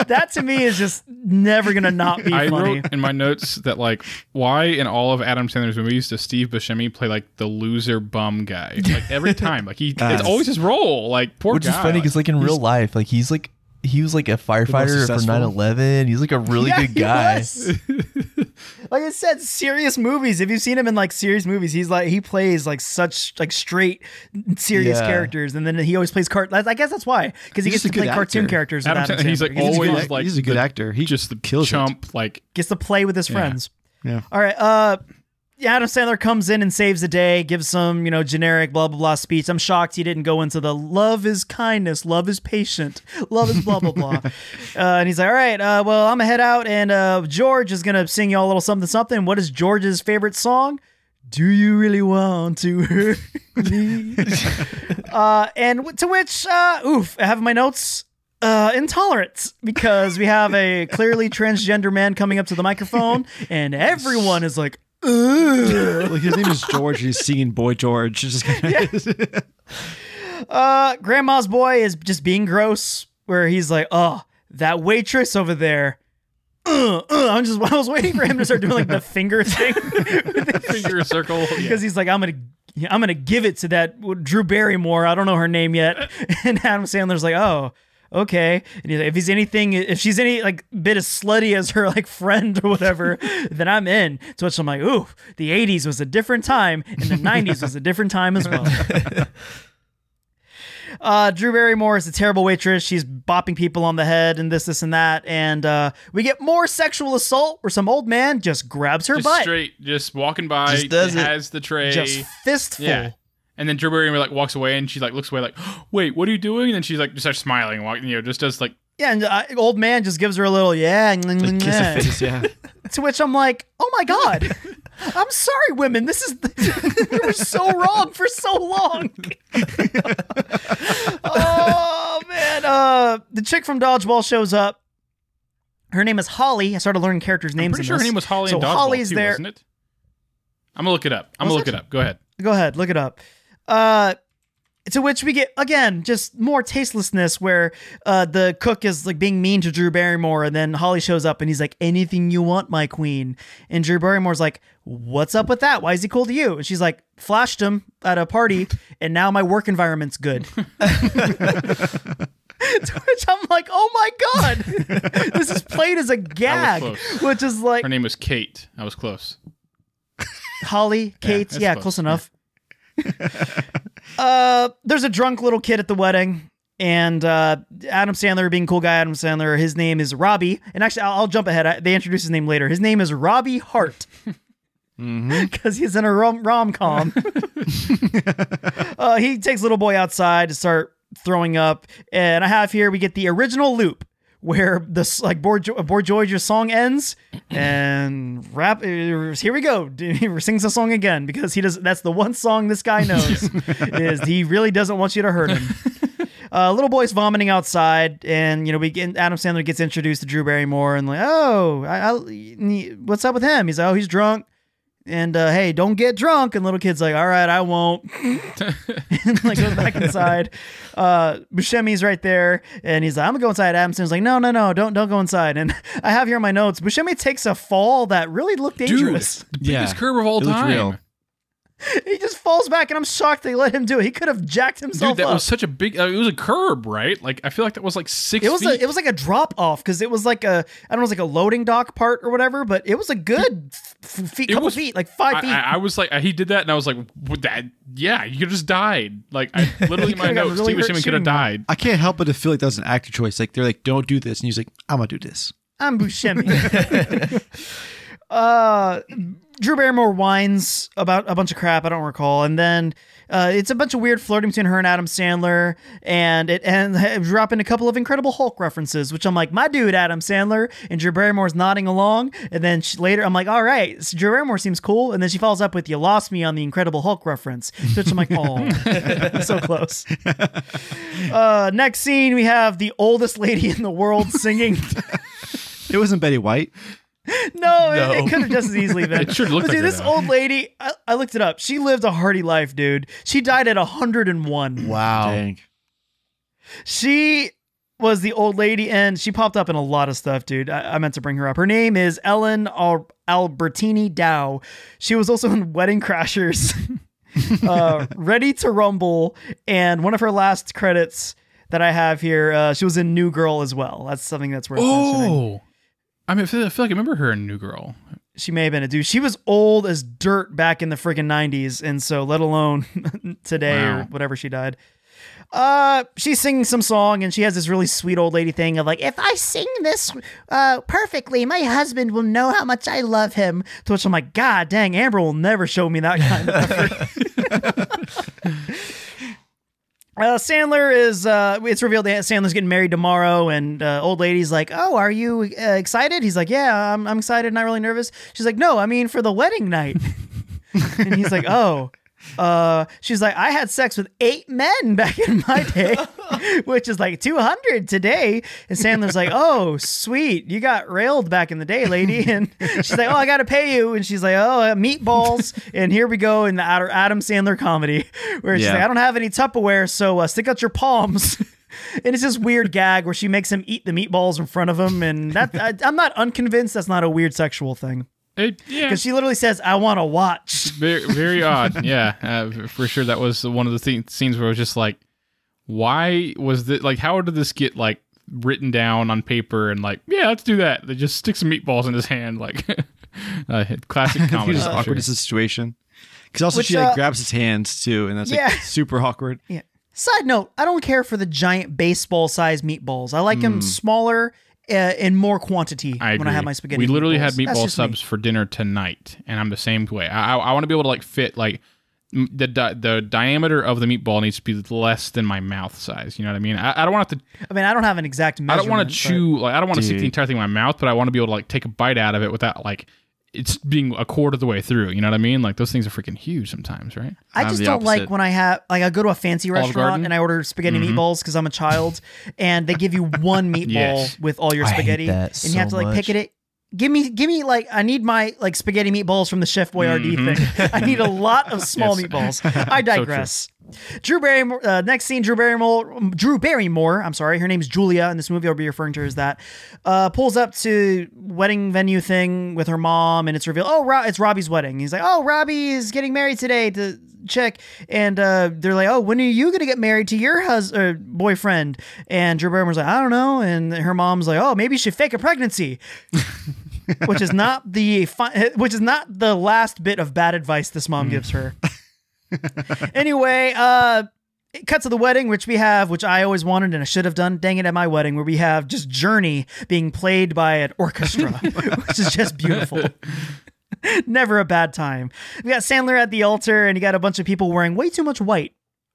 that to me is just never gonna not be I funny. wrote in my notes that like, why in all of Adam Sandler's movies does Steve Buscemi play like the loser bum guy? Like every time, like he, it's always his role. Like poor Which guy. is funny because like in real life, like he's like he was like a firefighter for successful. 9-11. He's like a really Yeah, good guy. was. like I said, serious movies. If you've seen him in like serious movies, he's like he plays like such like straight serious Yeah. characters, and then he always plays cart. I guess that's why because he He's gets to play good cartoon actor. characters. With Adam Adam Sandler, he's like He gets to always good- like he's a good the- actor. He just the kills it. chump. Like gets to play with his Yeah. friends. Yeah. All right. Uh, yeah, Adam Sandler comes in and saves the day, gives some, you know, generic blah blah blah speech. I'm shocked he didn't go into the love is kindness, love is patient, love is blah blah blah. uh, and he's like, all right, uh, well, I'm gonna head out, and uh, George is gonna sing y'all a little something something. What is George's favorite song? Do you really want to hurt me? uh, and w- to which, uh, oof, I have my notes. Uh, intolerance because we have a clearly transgender man coming up to the microphone and everyone is like. Like his name is George. He's singing Boy George. It's just kind of, Uh, grandma's boy is just being gross where he's like, oh, that waitress over there. Uh, uh, I'm just, I was waiting for him to start doing like the finger thing finger circle. because he's like, I'm gonna, I'm gonna give it to that Drew Barrymore. I don't know her name yet. And Adam Sandler's like, oh, okay. And he's like, if he's anything, if she's any like bit as slutty as her like friend or whatever, then I'm in. To which I'm like, ooh, the '80s was a different time, and the '90s was a different time as well. Uh, Drew Barrymore is a terrible waitress. She's bopping people on the head and this, this, and that. And uh, we get more sexual assault where some old man just grabs her just butt, straight, just walking by, Just does it. has the tray, just fistful. yeah. And then Drew Barrymore like walks away, and she like looks away, like, "Wait, what are you doing?" And then she's like, just starts smiling, and walk, you know, just does like, Yeah, and uh, old man just gives her a little yeah, like kiss yeah. face. Yeah. To which I'm like, oh my god, I'm sorry, women. This is you were so wrong for so long. oh man, uh, the chick from Dodgeball shows up. Her name is Holly. I started learning characters' names. I'm names. pretty in sure her name was Holly So and Dodgeball Holly's too, there. wasn't it? I'm gonna look it up. I'm Was gonna look it? it up. Go ahead. Go ahead, look it up. Uh, to which we get again just more tastelessness, where uh, the cook is like being mean to Drew Barrymore, and then Holly shows up and he's like, "Anything you want, my queen." And Drew Barrymore's like, "What's up with that? Why is he cool to you?" And she's like, "Flashed him at a party, and now my work environment's good." to which I'm like, "Oh my god, this is played as a gag," which is like Her name was Kate. I was close. Holly, Kate, that's yeah, close, close enough. uh, there's a drunk little kid at the wedding, and uh, Adam Sandler, being cool guy, Adam Sandler, his name is Robbie. And actually, I'll, I'll jump ahead. I, they introduce his name later. His name is Robbie Hart. Because he's in a rom rom com. uh, he takes little boy outside to start throwing up, and I have here we get the original loop where this like Boy, Boy George's song ends and rap uh, here we go. He sings the song again because he does that's the one song this guy knows is he really doesn't want you to hurt him. Uh, little boy's vomiting outside, and you know we get Adam Sandler gets introduced to Drew Barrymore, and like, oh, I, I, what's up with him? He's like, oh, he's drunk, and uh, hey, don't get drunk. And little kid's like, all right, I won't, and like goes back inside. Uh, Buscemi's right there, and he's like, I'm gonna go inside. Adam Sandler's like, no, no, no, don't, don't go inside. And I have here in my notes, Buscemi takes a fall that really looked dangerous. Dude, the biggest curve of all it looked time. Real. He just falls back, and I'm shocked they let him do it. He could have jacked himself Dude, that up. was such a big. Uh, it was a curb, right? Like I feel like that was like six. It was feet. a, it was like a drop off because it was like a I don't know it was like a loading dock part or whatever, but it was a good f- feet, It couple was- feet, like five I, feet. I, I was like, he did that, and I was like, "What that? Yeah, you could have just died. Like I literally in my could've notes, really Steve hurt Buscemi could have died. I can't help but to feel like that was an actor choice. Like they're like, don't do this, and he's like, I'm gonna do this. I'm Buscemi. uh, Drew Barrymore whines about a bunch of crap I don't recall, and then uh, it's a bunch of weird flirting between her and Adam Sandler, and it and drop in a couple of Incredible Hulk references, which I'm like, my dude, Adam Sandler, and Drew Barrymore's nodding along, and then she, later I'm like, all right, so Drew Barrymore seems cool, and then she follows up with, you lost me on the Incredible Hulk reference, which I'm like, oh, so close. Uh, next scene, we have the oldest lady in the world singing. It wasn't Betty White. No, No. it, could have just as easily been. It should look But like dude, this though. old lady. I, I looked it up. She lived a hearty life, dude. She died at 101. Wow. Dang. She was the old lady, and she popped up in a lot of stuff, dude. I, I meant to bring her up. Her name is Ellen Al- Albertini Dow. She was also in Wedding Crashers, uh, Ready to Rumble, and one of her last credits that I have here, uh, she was in New Girl as well. That's something that's worth mentioning. I mean, I feel, I feel like I remember her in New Girl. She may have been a dude. She was old as dirt back in the friggin' 90s. And so, let alone today or whatever she died. Uh, she's singing some song and she has this really sweet old lady thing of like, if I sing this uh, perfectly, my husband will know how much I love him. To which I'm like, God dang, Amber will never show me that kind of effort. Uh, Sandler is, uh, it's revealed that Sandler's getting married tomorrow, and uh, old lady's like, Oh, are you uh, excited? He's like, Yeah, I'm, I'm excited, not really nervous. She's like, No, I mean for the wedding night. and he's like, Oh, uh, she's like, I had sex with eight men back in my day, which is like 200 today. And Sandler's like, Oh, sweet. You got railed back in the day, lady. And she's like, Oh, I got to pay you. And she's like, Oh, uh, meatballs. and here we go in the outer Adam Sandler comedy where she's Yeah. like, I don't have any Tupperware, so uh, stick out your palms. And it's this weird gag where she makes him eat the meatballs in front of him, and that I, I'm not unconvinced that's not a weird sexual thing It, yeah, because she literally says, "I want to watch." very, very odd. Yeah, uh, for sure. That was one of the th- scenes where I was just like, why was this? Like, how did this get like written down on paper and like, yeah, let's do that. They just stick some meatballs in his hand, like uh, classic He comedy. was for awkward sure. situation. Because also Which, she like uh, grabs his hands too, and that's Yeah. like super awkward. Yeah. Side note: I don't care for the giant baseball-sized meatballs. I like them smaller uh, in more quantity. I when I have my spaghetti. We literally had meatballs. That's meatball just me. subs for dinner tonight, and I'm the same way. I, I, want to be able to like fit like the di- the diameter of the meatball needs to be less than my mouth size. You know what I mean? I, I don't want to. I mean, I don't have an exact I don't want to but- chew. Like I don't want to stick the entire thing in my mouth, but I want to be able to like take a bite out of it without like it's being a quarter of the way through. You know what I mean? Like those things are freaking huge sometimes, right? I I'm just don't like when I have like I go to a fancy Olive restaurant Garden? and I order spaghetti Mhm. meatballs because I'm a child, and they give you one meatball Yes. with all your I hate spaghetti, that and you have to like much. pick it. Give me, give me like I need my like spaghetti meatballs from the Chef Boyardee Mhm. thing. I need a lot of small Yes. meatballs. I digress. Drew Barrymore. Uh, next scene, Drew Barrymore. Drew Barrymore. I'm sorry, her name's Julia in this movie. I'll be referring to her as that. Uh, pulls up to wedding venue thing with her mom, and it's revealed. Oh, Ro- it's Robbie's wedding. He's like, oh, Robbie is getting married today to chick, and uh, they're like, oh, when are you gonna get married to your husband boyfriend? And Drew Barrymore's like, I don't know, and her mom's like, oh, maybe she should fake a pregnancy. which is not the fi- which is not the last bit of bad advice this mom gives her. anyway, uh it cuts to the wedding, which we have, which I always wanted and I should have done. Dang it, at my wedding, where we have just Journey being played by an orchestra, which is just beautiful. Never a bad time. We got Sandler at the altar, and you got a bunch of people wearing way too much white.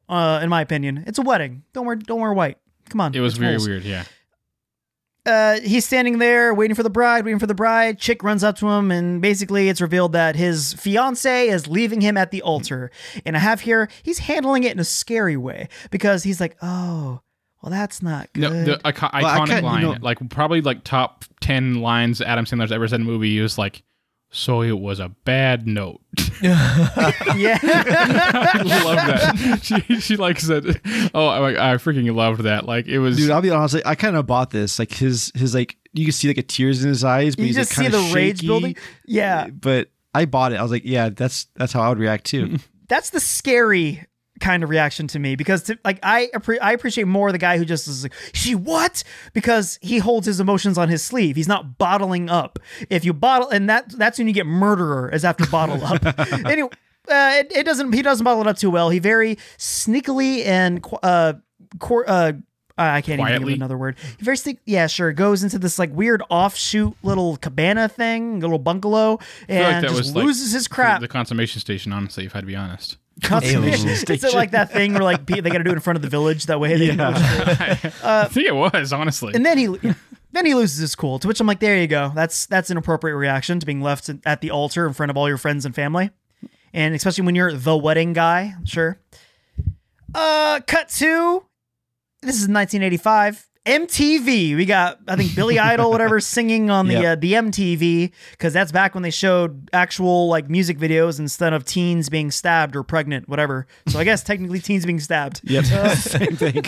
Uh, in my opinion, it's a wedding. Don't wear, don't wear white. Come on, It was very rules. weird. Yeah. Uh, he's standing there waiting for the bride, waiting for the bride. Chick runs up to him, and basically it's revealed that his fiance is leaving him at the altar. And I have here, he's handling it in a scary way because he's like, oh, well, that's not good. No, the ico- I iconic kinda- you line, know- like probably like top ten lines Adam Sandler's ever said in a movie. He was like, "So it was a bad note." yeah. I love that. She she like said, "Oh, I, I freaking loved that." Like it was. Dude, I'll be honest. Like, I kind of bought this. Like his his like you can see like a tears in his eyes, but you he's just like, see kinda the rage building. Yeah. But I bought it. I was like, yeah, that's that's how I would react too. that's the scary kind of reaction to me because to, like I appre- I appreciate more the guy who just is like she what because he holds his emotions on his sleeve he's not bottling up if you bottle and that that's when you get murderer is after bottle up anyway uh, it, it doesn't he doesn't bottle it up too well he very sneakily and uh, cor- uh I can't even think of another word. He very sneak, yeah, sure. Goes into this like weird offshoot little cabana thing, little bungalow, like and that just was like loses his crap. The consummation station, honestly, if I had to be honest. Consummation. Ew. Is it like that thing where like they got to do it in front of the village that way? They can go straight? I think it was honestly. and then he then he loses his cool. To which I'm like, there you go. That's that's an appropriate reaction to being left at the altar in front of all your friends and family, and especially when you're the wedding guy. Sure. Uh, cut to this is 1985. MTV. We got I think Billy Idol, whatever, singing on the Yep. uh, the MTV because that's back when they showed actual like music videos instead of teens being stabbed or pregnant, whatever. So I guess technically teens being stabbed. yep, same thing.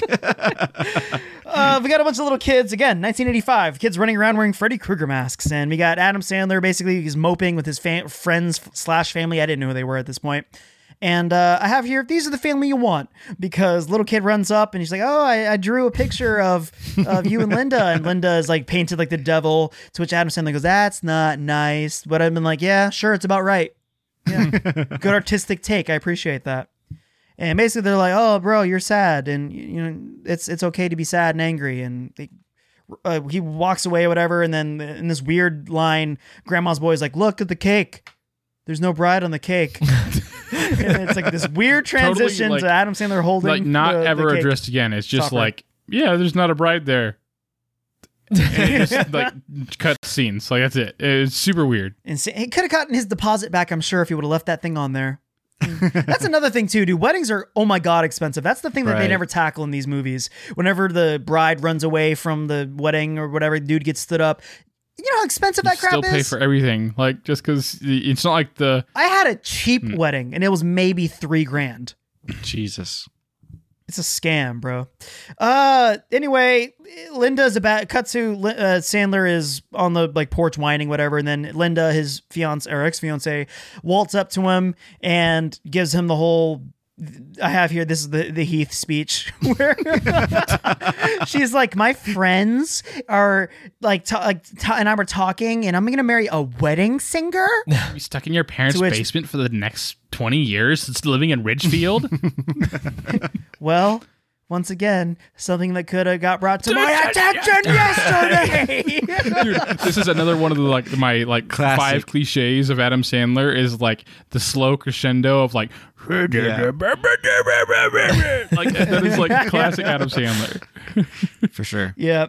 Uh, we got a bunch of little kids again, 1985. Kids running around wearing Freddy Krueger masks, and we got Adam Sandler. Basically, he's moping with his fam- friends slash family. I didn't know who they were at this point. And uh, I have here, these are the family you want because little kid runs up and he's like, "Oh, I, I drew a picture of of you and Linda," and Linda is like painted like the devil. To which Adam Sandler goes, "That's not nice." But I've been like, "Yeah, sure, it's about right. Yeah, good artistic take. I appreciate that." And basically, they're like, "Oh, bro, you're sad, and you know it's it's okay to be sad and angry." And they, uh, he walks away, or whatever. And then in this weird line, Grandma's boy is like, "Look at the cake. There's no bride on the cake." and it's like this weird Totally, transition like- to Adam Sandler holding like not the- the ever cake. addressed again. It's just like, yeah, there's not a bride there. just like cut scenes. Like that's it. It's super weird. And sa- he could have gotten his deposit back, I'm sure, if he would have left that thing on there. That's another thing too, dude. Weddings are oh my god expensive. That's the thing that they never tackle in these movies. Whenever the bride runs away from the wedding or whatever, dude gets stood up. You know how expensive that crap is? still pay for everything. Like just because it's not like the I had a cheap Hmm. wedding and it was maybe three grand. Jesus. It's a scam, bro. Uh, anyway, Linda's about cut to uh, Sandler is on the like porch whining, whatever, and then Linda, his fiance or ex fiance, waltz up to him and gives him the whole. I have here. This is the the Heath speech where she's like, "My friends are like, ta- like, ta- and I were talking, and I'm gonna marry a wedding singer." you stuck in your parents' which- basement for the next twenty years. It's living in Ridgefield. Well, once again, something that could have got brought to my attention yesterday. Dude, this is another one of the like my like Classic. five cliches of Adam Sandler is like the slow crescendo of like like that is like classic Adam Sandler. For sure. yeah.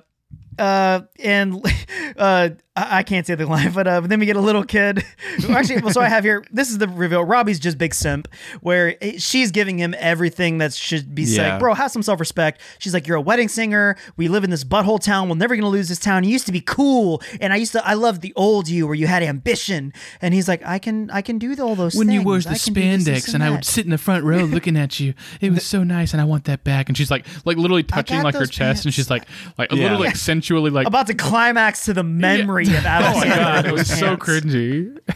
Uh, and uh, I, I can't say the line, but uh, but then we get a little kid. Actually, well, so I have here. This is the reveal. Robbie's just big simp, where it- she's giving him everything that should be said. Yeah. Bro, have some self respect. She's like, you're a wedding singer. We live in this butthole town. We're never gonna lose this town. You used to be cool, and I used to. I loved the old you, where you had ambition. And he's like, I can, I can do all those. when you wore the can do this, this, spandex and I would sit in the front row looking at you. It was so nice and I want that back. And she's like like literally touching like her those chest and she's like like a Yeah. little like sensually like about to climax to the memory of Adam Oh my Sandler. god, it was those so pants. cringy.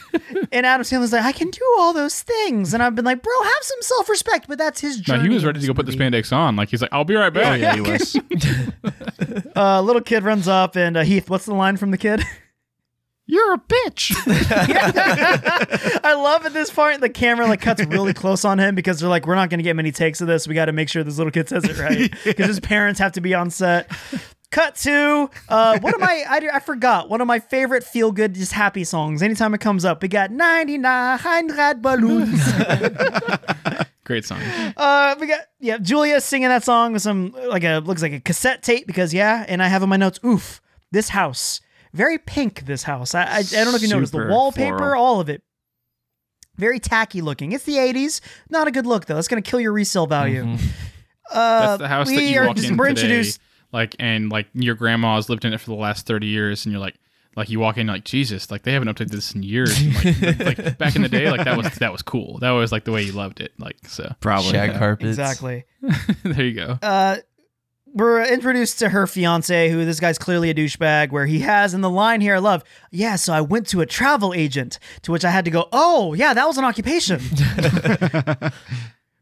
And Adam Sandler's like, I can do all those things. And I've been like, bro, have some self respect. But that's his No, he was ready to go put the spandex on. Like he's like, I'll be right back. Oh yeah, he was. Uh, little kid runs up, and uh, Heath, what's the line from the kid? You're a bitch. I love at this point the camera like cuts really close on him because they're like, we're not going to get many takes of this. We got to make sure this little kid says it right because his parents have to be on set. Cut to uh, one of my I, I forgot one of my favorite feel good just happy songs. Anytime it comes up, we got ninety nine hundred balloons. Great song. Uh, we got yeah, Julia singing that song with some like a looks like a cassette tape because yeah, and I have in my notes, oof, this house, very pink. This house. I I, I don't know if you noticed the wallpaper, floral. all of it. Very tacky looking. It's the 80s. Not a good look though. It's gonna kill your resale value. Uh, That's the house that we you are walk just- in we're today, introduced. Like, and like your grandma's lived in it for the last thirty years, and you're like, like you walk in, like Jesus, like they haven't updated this in years. And, like, like back in the day, like that was that was cool. That was like the way you loved it. Like so, Probably. Shag yeah. carpets. Exactly. there you go. uh, we're introduced to her fiance, who this guy's clearly a douchebag. Where he has in the line here, I love, yeah. So I went to a travel agent, to which I had to go, oh yeah, that was an occupation.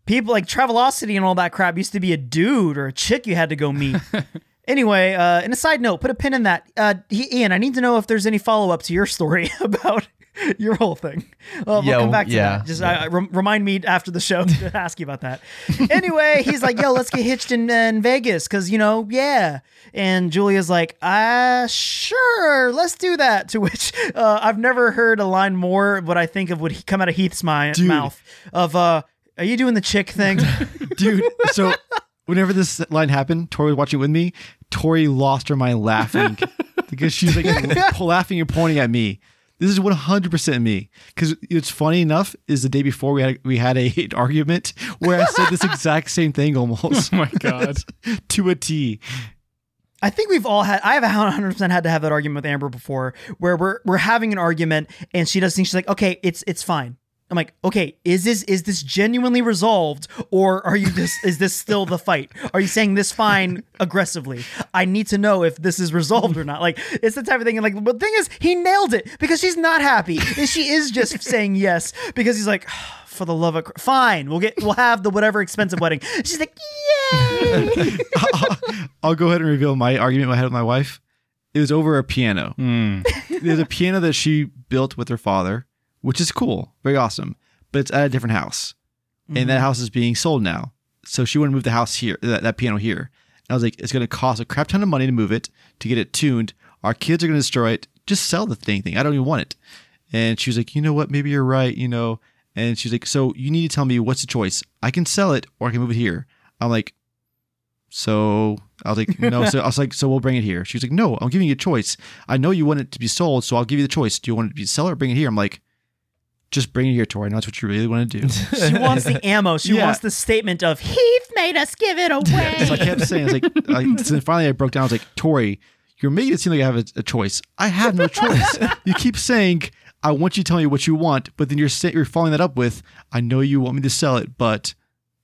People like Travelocity and all that crap used to be a dude or a chick you had to go meet. anyway, uh, and a side note, put a pin in that. Uh, Ian, I need to know if there's any follow up to your story about your whole thing. Uh, Yeah, we'll come back to yeah, that. Just yeah. uh, rem- remind me after the show to ask you about that. anyway, he's like, "Yo, let's get hitched in, in Vegas, cause you know, yeah." And Julia's like, "Ah, sure, let's do that." To which uh, I've never heard a line more. What I think of would come out of Heath's Dude. mouth of, uh, "Are you doing the chick thing?" dude. So whenever this line happened, Tori was watching with me. Tori lost her mind laughing because she's like laughing and pointing at me. This is one hundred percent me. Because it's funny enough is the day before we had we had a an argument where I said this exact same thing almost Oh my god. to a T. I think we've all had. I have 100 percent had to have that argument with Amber before, where we're we're having an argument and she does things. She's like, "Okay, it's it's fine." I'm like, "Okay, is this is this genuinely resolved, or are you this is this still the fight? Are you saying this fine aggressively? I need to know if this is resolved or not." Like, it's the type of thing. And like, but the thing is, he nailed it because she's not happy, and she is just saying yes because he's like. For the love of Cr- fine, we'll get we'll have the whatever expensive wedding. She's like, yay! I'll go ahead and reveal my argument I had with my wife. It was over a piano. Hmm. There's a piano that she built with her father, which is cool, very awesome. But it's at a different house, and that mm-hmm. house is being sold now. So she wouldn't move the house here, that, that piano here. And I was like, it's going to cost a crap ton of money to move it, to get it tuned. Our kids are going to destroy it. Just sell the thing. Thing. I don't even want it. And she was like, you know what? Maybe you're right. You know. And she's like, so you need to tell me what's the choice. I can sell it or I can move it here. I'm like, so I was like, no. So I was like, so we'll bring it here. She was like, no, I'm giving you a choice. I know you want it to be sold, so I'll give you the choice. Do you want it to be sell or bring it here? I'm like, just bring it here, Tori. I know that's what you really want to do. She wants the ammo. She Yeah. wants the statement of Heath made us give it away. so I kept saying, I was like, I, so finally I broke down. I was like, Tori, you're making it seem like I have a, a choice. I have no choice. you keep saying, I want you to tell me what you want, but then you're say, you're following that up with, I know you want me to sell it, but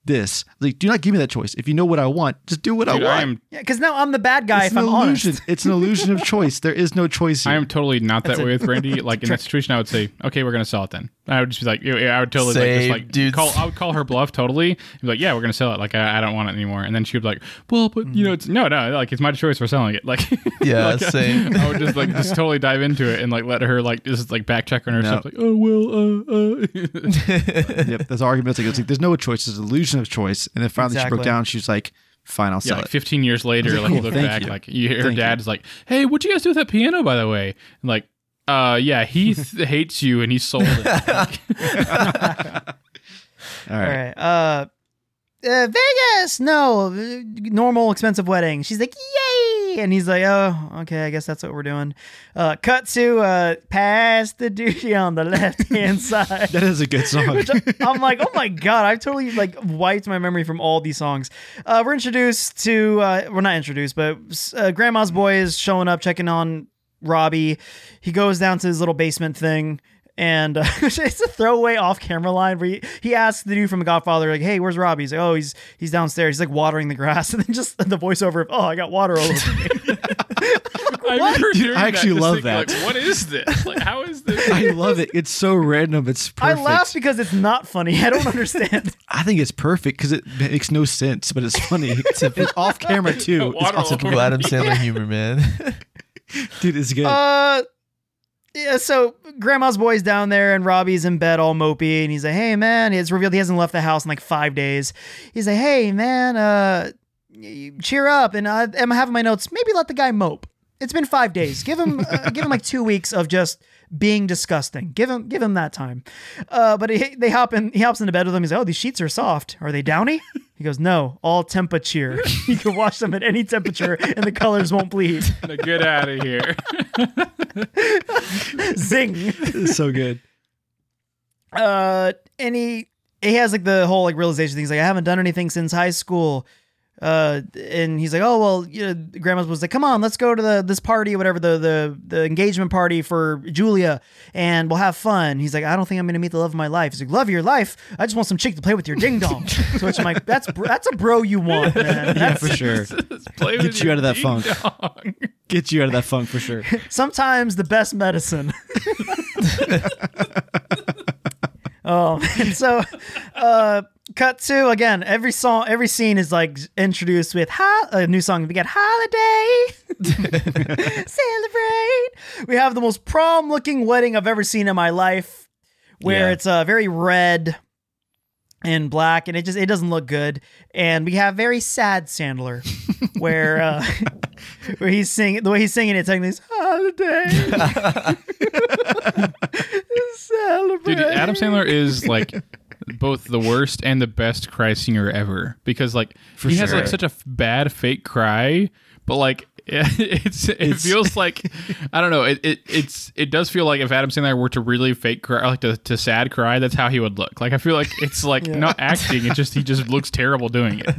this. Like, do not give me that choice. If you know what I want, just do what Dude, I want. I am Yeah, because now I'm the bad guy it's if an I'm illusion. honest. It's an illusion of choice. There is no choice. Here. I am totally not that way with Brandy. Like in that situation, I would say, "Okay, we're gonna sell it then." I would just be like, I would totally like, just like dude. call. I would call her bluff totally. Be like, "Yeah, we're gonna sell it. Like I, I don't want it anymore." And then she would be like, "Well, but you know, it's no, no. Like it's my choice for selling it." Like Yeah, like, same. I would just like just totally dive into it and like let her like just like back check on No. herself. Like, oh well, uh, uh. yep, that's arguments. Like, it's like there's no choice. There's an illusion of choice. And then finally she broke down. She was like, "Fine, I'll yeah, sell like it." 15 years later, like, like you look thank back, you. like you, her Thank you. dad's like, "Hey, what'd you guys do with that piano, by the way?" And like, uh, yeah, he th- hates you and he sold it. Like, All All right. right. Uh, uh, Vegas, no, uh, normal expensive wedding. She's like, yay, and he's like, oh, okay, I guess that's what we're doing. Uh, cut to uh, pass the Dutchie on the left hand side. That is a good song. Which I- I'm like, oh my god, I've totally like wiped my memory from all these songs. Uh, we're introduced to, uh, we're not introduced, but uh, Grandma's boy is showing up, checking on Robbie. He goes down to his little basement thing. And uh, it's a throwaway off-camera line where he, he asks the dude from The Godfather, like, "Hey, where's Robbie?" He's like, "Oh, he's he's downstairs. He's like watering the grass." And then just the voiceover of, "Oh, I got water all over me." I Dude, I actually just love thinking, that. Like, what is this? Like, how is this? I love it. It's so random. It's perfect. I laugh because it's not funny. I don't understand. I think it's perfect because it makes no sense, but it's funny. it's, it's off camera too. It's Water all awesome. Typical Adam Sandler humor, man. Dude, it's good. Uh, yeah. So grandma's boy's down there, and Robbie's in bed, all mopey, and he's like, "Hey, man!" It's revealed he hasn't left the house in like five days. He's like, "Hey, man, uh, cheer up!" And I'm having my notes. Maybe let the guy mope. It's been five days. Give him uh, give him like two weeks of just being disgusting. Give him give him that time. Uh, but he, they hop in. He hops into bed with him. He's like, "Oh, these sheets are soft. Are they downy?" He goes, "No, all temperature. you can wash them at any temperature, and the colors won't bleed." Now Get out of here. Zing. So good. uh and he he has like the whole like realization thing. He's like, I haven't done anything since high school. Uh, and he's like, oh well, you know, grandma was like, come on, let's go to the this party or whatever the the the engagement party for Julia, and we'll have fun. He's like, I don't think I'm gonna meet the love of my life. He's like, love of your life. I just want some chick to play with your ding dong. so which I'm like, that's br- that's a bro you want, man. Yeah, for sure. Play Get with you out of that funk. dong. Get you out of that funk for sure. sometimes the best medicine. oh, and so uh, cut to again. Every song, every scene is like introduced with ho- a new song. We got holiday, celebrate. We have the most prom-looking wedding I've ever seen in my life, where Yeah. it's uh, very red and black, and it just it doesn't look good. And we have very sad Sandler, where uh, where he's singing the way he's singing it, saying this holiday. Celebrate. Dude, Adam Sandler is like both the worst and the best cry singer ever. Because like he has like such a f- bad fake cry, but like it's it It's- feels like I don't know it, it it's it does feel like if Adam Sandler were to really fake cry like to, to sad cry that's how he would look like I feel like it's like not acting it's just he just looks terrible doing it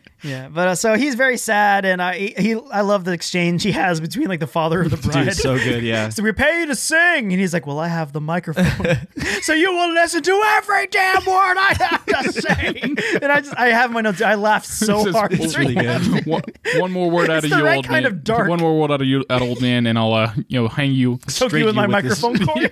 Yeah, but uh, so he's very sad, and I he I love the exchange he has between like the father of the bride. Dude, so good. Yeah. So we pay you to sing, and he's like, "Well, I have the microphone, so you will listen to every damn word I have to say." and I just I have my notes. I laughed so It's hard. just- really good. one, one more word out of you right old kind man of dark. one more word out of you out old man and I'll uh you know hang you Choke you with my microphone cord.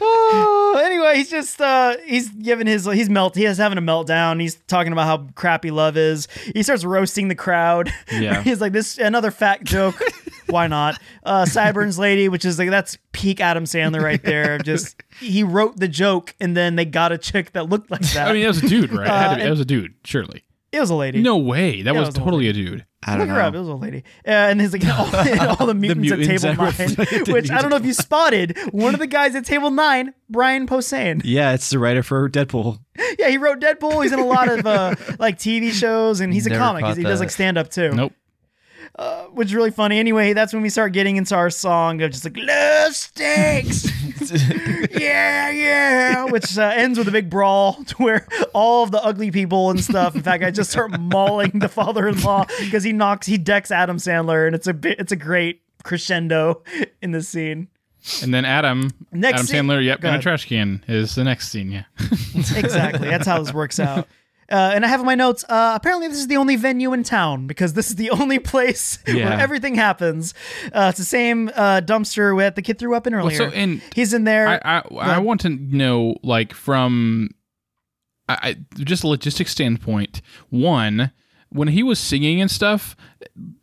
oh, anyway, he's just uh he's giving his he's melt he's having a meltdown. He's talking about how crappy love is. He starts roasting the crowd. Yeah. he's like this another fat joke. Why not? Uh Sideburns lady, which is like that's peak Adam Sandler right there. Just he wrote the joke and then they got a chick that looked like that. I mean that was a dude right it, be, Uh, that was a dude surely it was a lady. no way that Yeah, was it was a totally a dude I don't Look her up. It know. was a lady. Uh, and he's like, all, and all the mutants, mutants at that table reflected nine, which I don't know if you spotted. One of the guys at table nine, Brian Posehn. Yeah, it's the writer for Deadpool. Yeah, he wrote Deadpool. He's in a lot of uh, like TV shows, and he's a Never comic. caught He does that. like stand up too, nope which is really funny. Anyway, that's when we start getting into our song of just like love stinks. yeah, yeah, which uh, ends with a big brawl to where all of the ugly people and stuff. In fact, I just start mauling the father-in-law because he knocks, he decks Adam Sandler, and it's a bit, it's a great crescendo in the scene. and then Adam Next Adam scene- Sandler yep in a trash can is the next scene yeah exactly. That's how this works out. Uh, and I have in my notes. Uh, apparently, this is the only venue in town because this is the only place where everything happens. Uh, it's the same uh, dumpster with the kid threw up in earlier. so in- he's in there. I I, I want to know like from I, I just a logistic standpoint one when he was singing and stuff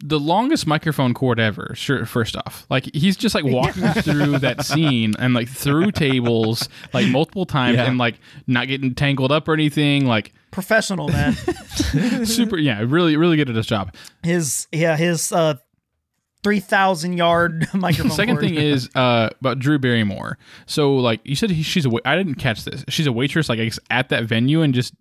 the longest microphone cord ever sure first off like he's just like walking through that scene and like through tables like multiple times Yeah. and like not getting tangled up or anything like Professional man. super yeah really really good at his job his yeah his uh, three thousand yard microphone. Second cord. thing is uh, about Drew Barrymore. So like you said, he, she's a. wa- I didn't catch this. She's a waitress, like at that venue, and just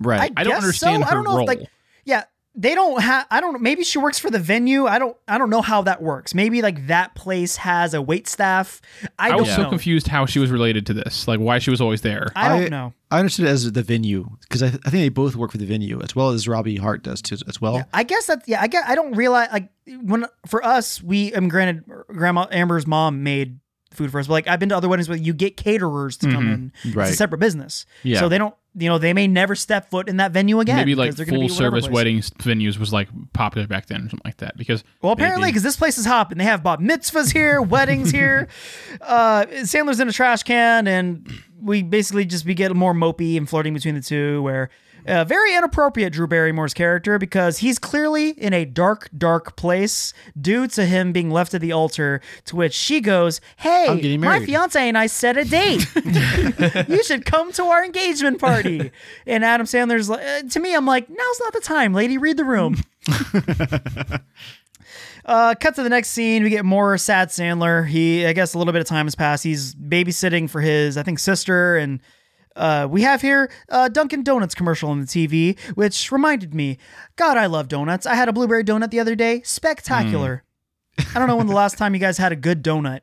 Right. I don't understand so. I her don't know role. If, like, yeah, they don't have. I don't. know. Maybe she works for the venue. I don't. I don't know how that works. Maybe like that place has a wait staff. I, I, don't was so know. confused how she was related to this, like why she was always there. I don't I- know. I understood it as the venue because I, I think they both work for the venue as well as Robbie Hart does too as well. I guess that yeah, I guess I don't realize like when for us we I mean granted Grandma Amber's mom made food for us, but like I've been to other weddings where you get caterers to come in. It's a separate business. Yeah. So they don't you know, they may never step foot in that venue again. Maybe like because they're gonna be full whatever service place. weddings venues was like popular back then or something like that. Because Well, apparently, because this place is hopping. They have bar mitzvahs here, weddings here. Uh, Sandler's in a trash can, and we basically just we get more mopey and flirting between the two. Where Uh, very inappropriate, Drew Barrymore's character, because he's clearly in a dark, dark place due to him being left at the altar. To which she goes, "Hey, my married." fiance and I set a date. you should come to our engagement party." And Adam Sandler's like, uh, to me, I'm like, "Now's not the time, lady. Read the room." Uh, cut to the next scene. We get more sad Sandler. He, I guess, a little bit of time has passed. He's babysitting for his, I think, sister, and uh, we have here uh, Dunkin' Donuts commercial on the TV, which reminded me, God, I love donuts. I had a blueberry donut the other day. Spectacular. I don't know when the last time you guys had a good donut.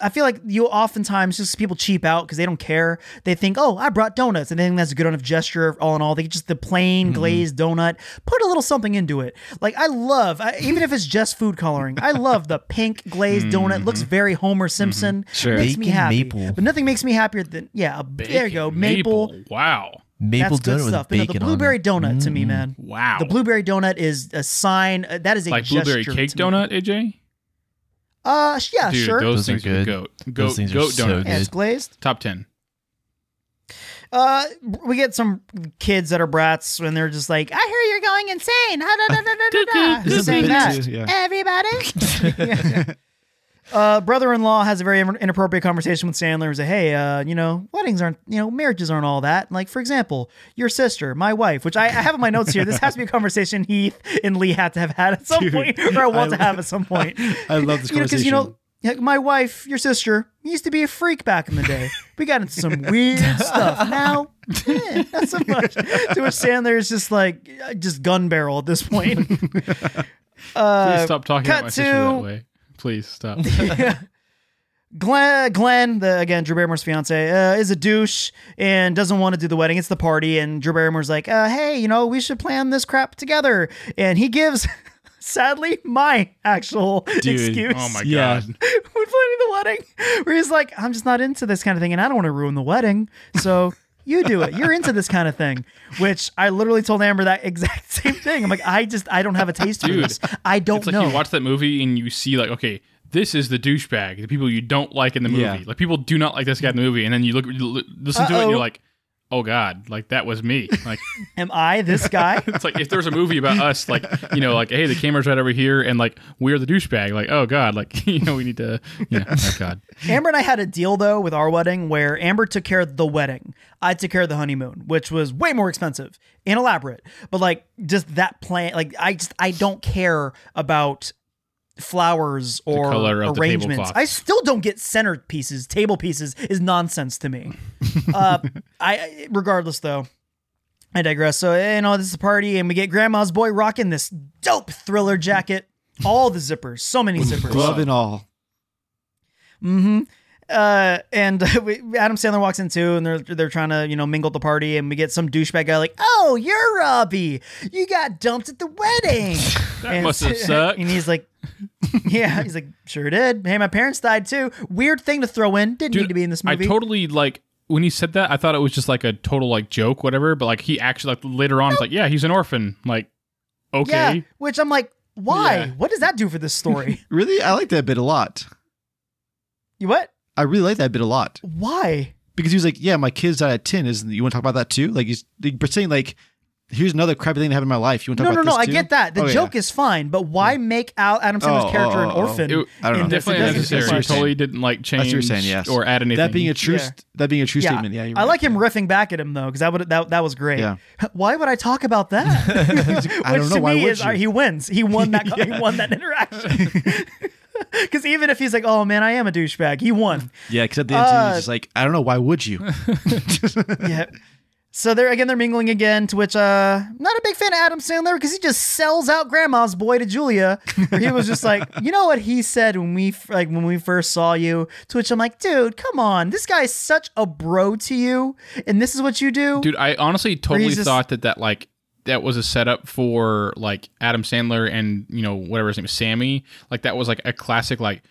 I feel like you oftentimes just people cheap out because they don't care. They think, oh, I brought donuts, and they think that's a good enough gesture. All in all, they just the plain mm-hmm. glazed donut. Put a little something into it. Like I love, I, even if it's just food coloring, I love the pink glazed donut. Looks mm-hmm. very Homer mm-hmm. Simpson. Sure. makes me Bacon happy. maple. But nothing makes me happier than yeah. There you go, maple. Wow. Maple That's good donut with stuff. But no, the blueberry donut to me, mm. man. Wow. The blueberry donut is a sign. uh, that is a like blueberry cake me. donut, AJ? Uh, yeah, Dude, sure. those, Those are things are good. goat. Goat, Those things are goat so donut. Yeah, it's good. glazed. Top 10. Uh, we get some kids that are brats and they're just like, "I hear you're going insane." Ha, da, da, da, da, da, da. Who's saying that? Yeah. Everybody. uh, brother-in-law has a very inappropriate conversation with Sandler. He's like, "Hey, uh, you know, weddings aren't, you know, marriages aren't all that. Like, for example, your sister, my wife, which I, I have in my notes here. This has to be a conversation Heath and Lee had to have had at some Dude, point, or I want I to have at some point. I love this you know, because conversation. you know, like, my wife, your sister, used to be a freak back in the day. We got into some weird stuff. Now, eh, not so much. To which Sandler is just like, uh, just gun barrel at this point. Please stop talking Uh, cut about my sister that to- way. Please stop. Glenn, Glenn, the again Drew Barrymore's fiance, uh, is a douche and doesn't want to do the wedding. It's the party, and Drew Barrymore's like, uh, "Hey, you know, we should plan this crap together." And he gives, sadly, my actual excuse. oh my Yeah. god. when planning the wedding, where he's like, I'm just not into this kind of thing, and I don't want to ruin the wedding. So you do it. You're into this kind of thing. Which I literally told Amber that exact same thing. I'm like, I just I don't have a taste for Dude, this. I don't know. It's like know. you watch that movie and you see like, okay, this is the douchebag, the people you don't like in the movie. Yeah. Like people do not like this guy in the movie, and then you look, you li- listen to it, and you're like, oh god, like that was me. Like Am I this guy? it's like if there's a movie about us, like you know, like hey, the camera's right over here, and like we're the douchebag. Like oh god, like you know, we need to, you know, oh god. Amber and I had a deal though with our wedding where Amber took care of the wedding. I took care of the honeymoon, which was way more expensive and elaborate. But like just that plan, like I just I don't care about flowers or color of arrangements. tablecloths. I still don't get center pieces. Table pieces is nonsense to me. uh, I regardless though. I digress. So you know, this is a party, and we get Grandma's boy rocking this dope thriller jacket. All the zippers, so many zippers. Glove and all. Mm-hmm. Uh, and we, Adam Sandler walks in too, and they're they're trying to you know mingle at the party, and we get some douchebag guy like, "Oh, you're Robbie. You got dumped at the wedding." That must have sucked. And he's like, "Yeah." He's like, "Sure did. Hey, my parents died too. Weird thing to throw in. Didn't need to be in this movie." I totally like when he said that. I thought it was just like a total like joke, whatever. But like he actually like later on, it's like, yeah, he's an orphan. Like, okay, Yeah. Which I'm like, why? Yeah. What does that do for this story? Really, I like that bit a lot. you what? I really like that bit a lot Why? because he was like, "Yeah, my kids died at ten. Isn't you want to talk about that too? Like he's like, saying like, here's another crappy thing that happened in my life. You want to No, talk no, about no. I this too? get that. The Oh, yeah. joke is fine, but why make Al Adam Sandler's Oh, character oh, an oh, oh. orphan? It- I don't know. definitely doesn't necessary. fit you're totally didn't like change That's what you're saying. Yes. or add anything. That being a true, Yeah. st- that being a true Yeah, statement. Yeah, you're I right. like him riffing back at him though, because that would that that was great. Yeah. Why would I talk about that? I don't Which know. to Why me would is you? he wins. He won that. He won that interaction. Because even if he's like, "Oh man, I am a douchebag," he won. Yeah, because at the end, Uh, he's just like, I don't know. Why would you? yeah. So they're again they're mingling again. To which uh, I'm not a big fan of Adam Sandler because he just sells out Grandma's boy to Julia. He was just like, you know what he said when we like when we first saw you. To which I'm like, dude, come on, this guy's such a bro to you, and this is what you do. Dude, I honestly totally just- thought that that like that was a setup for like Adam Sandler and you know whatever his name is Sammy. Like that was like a classic like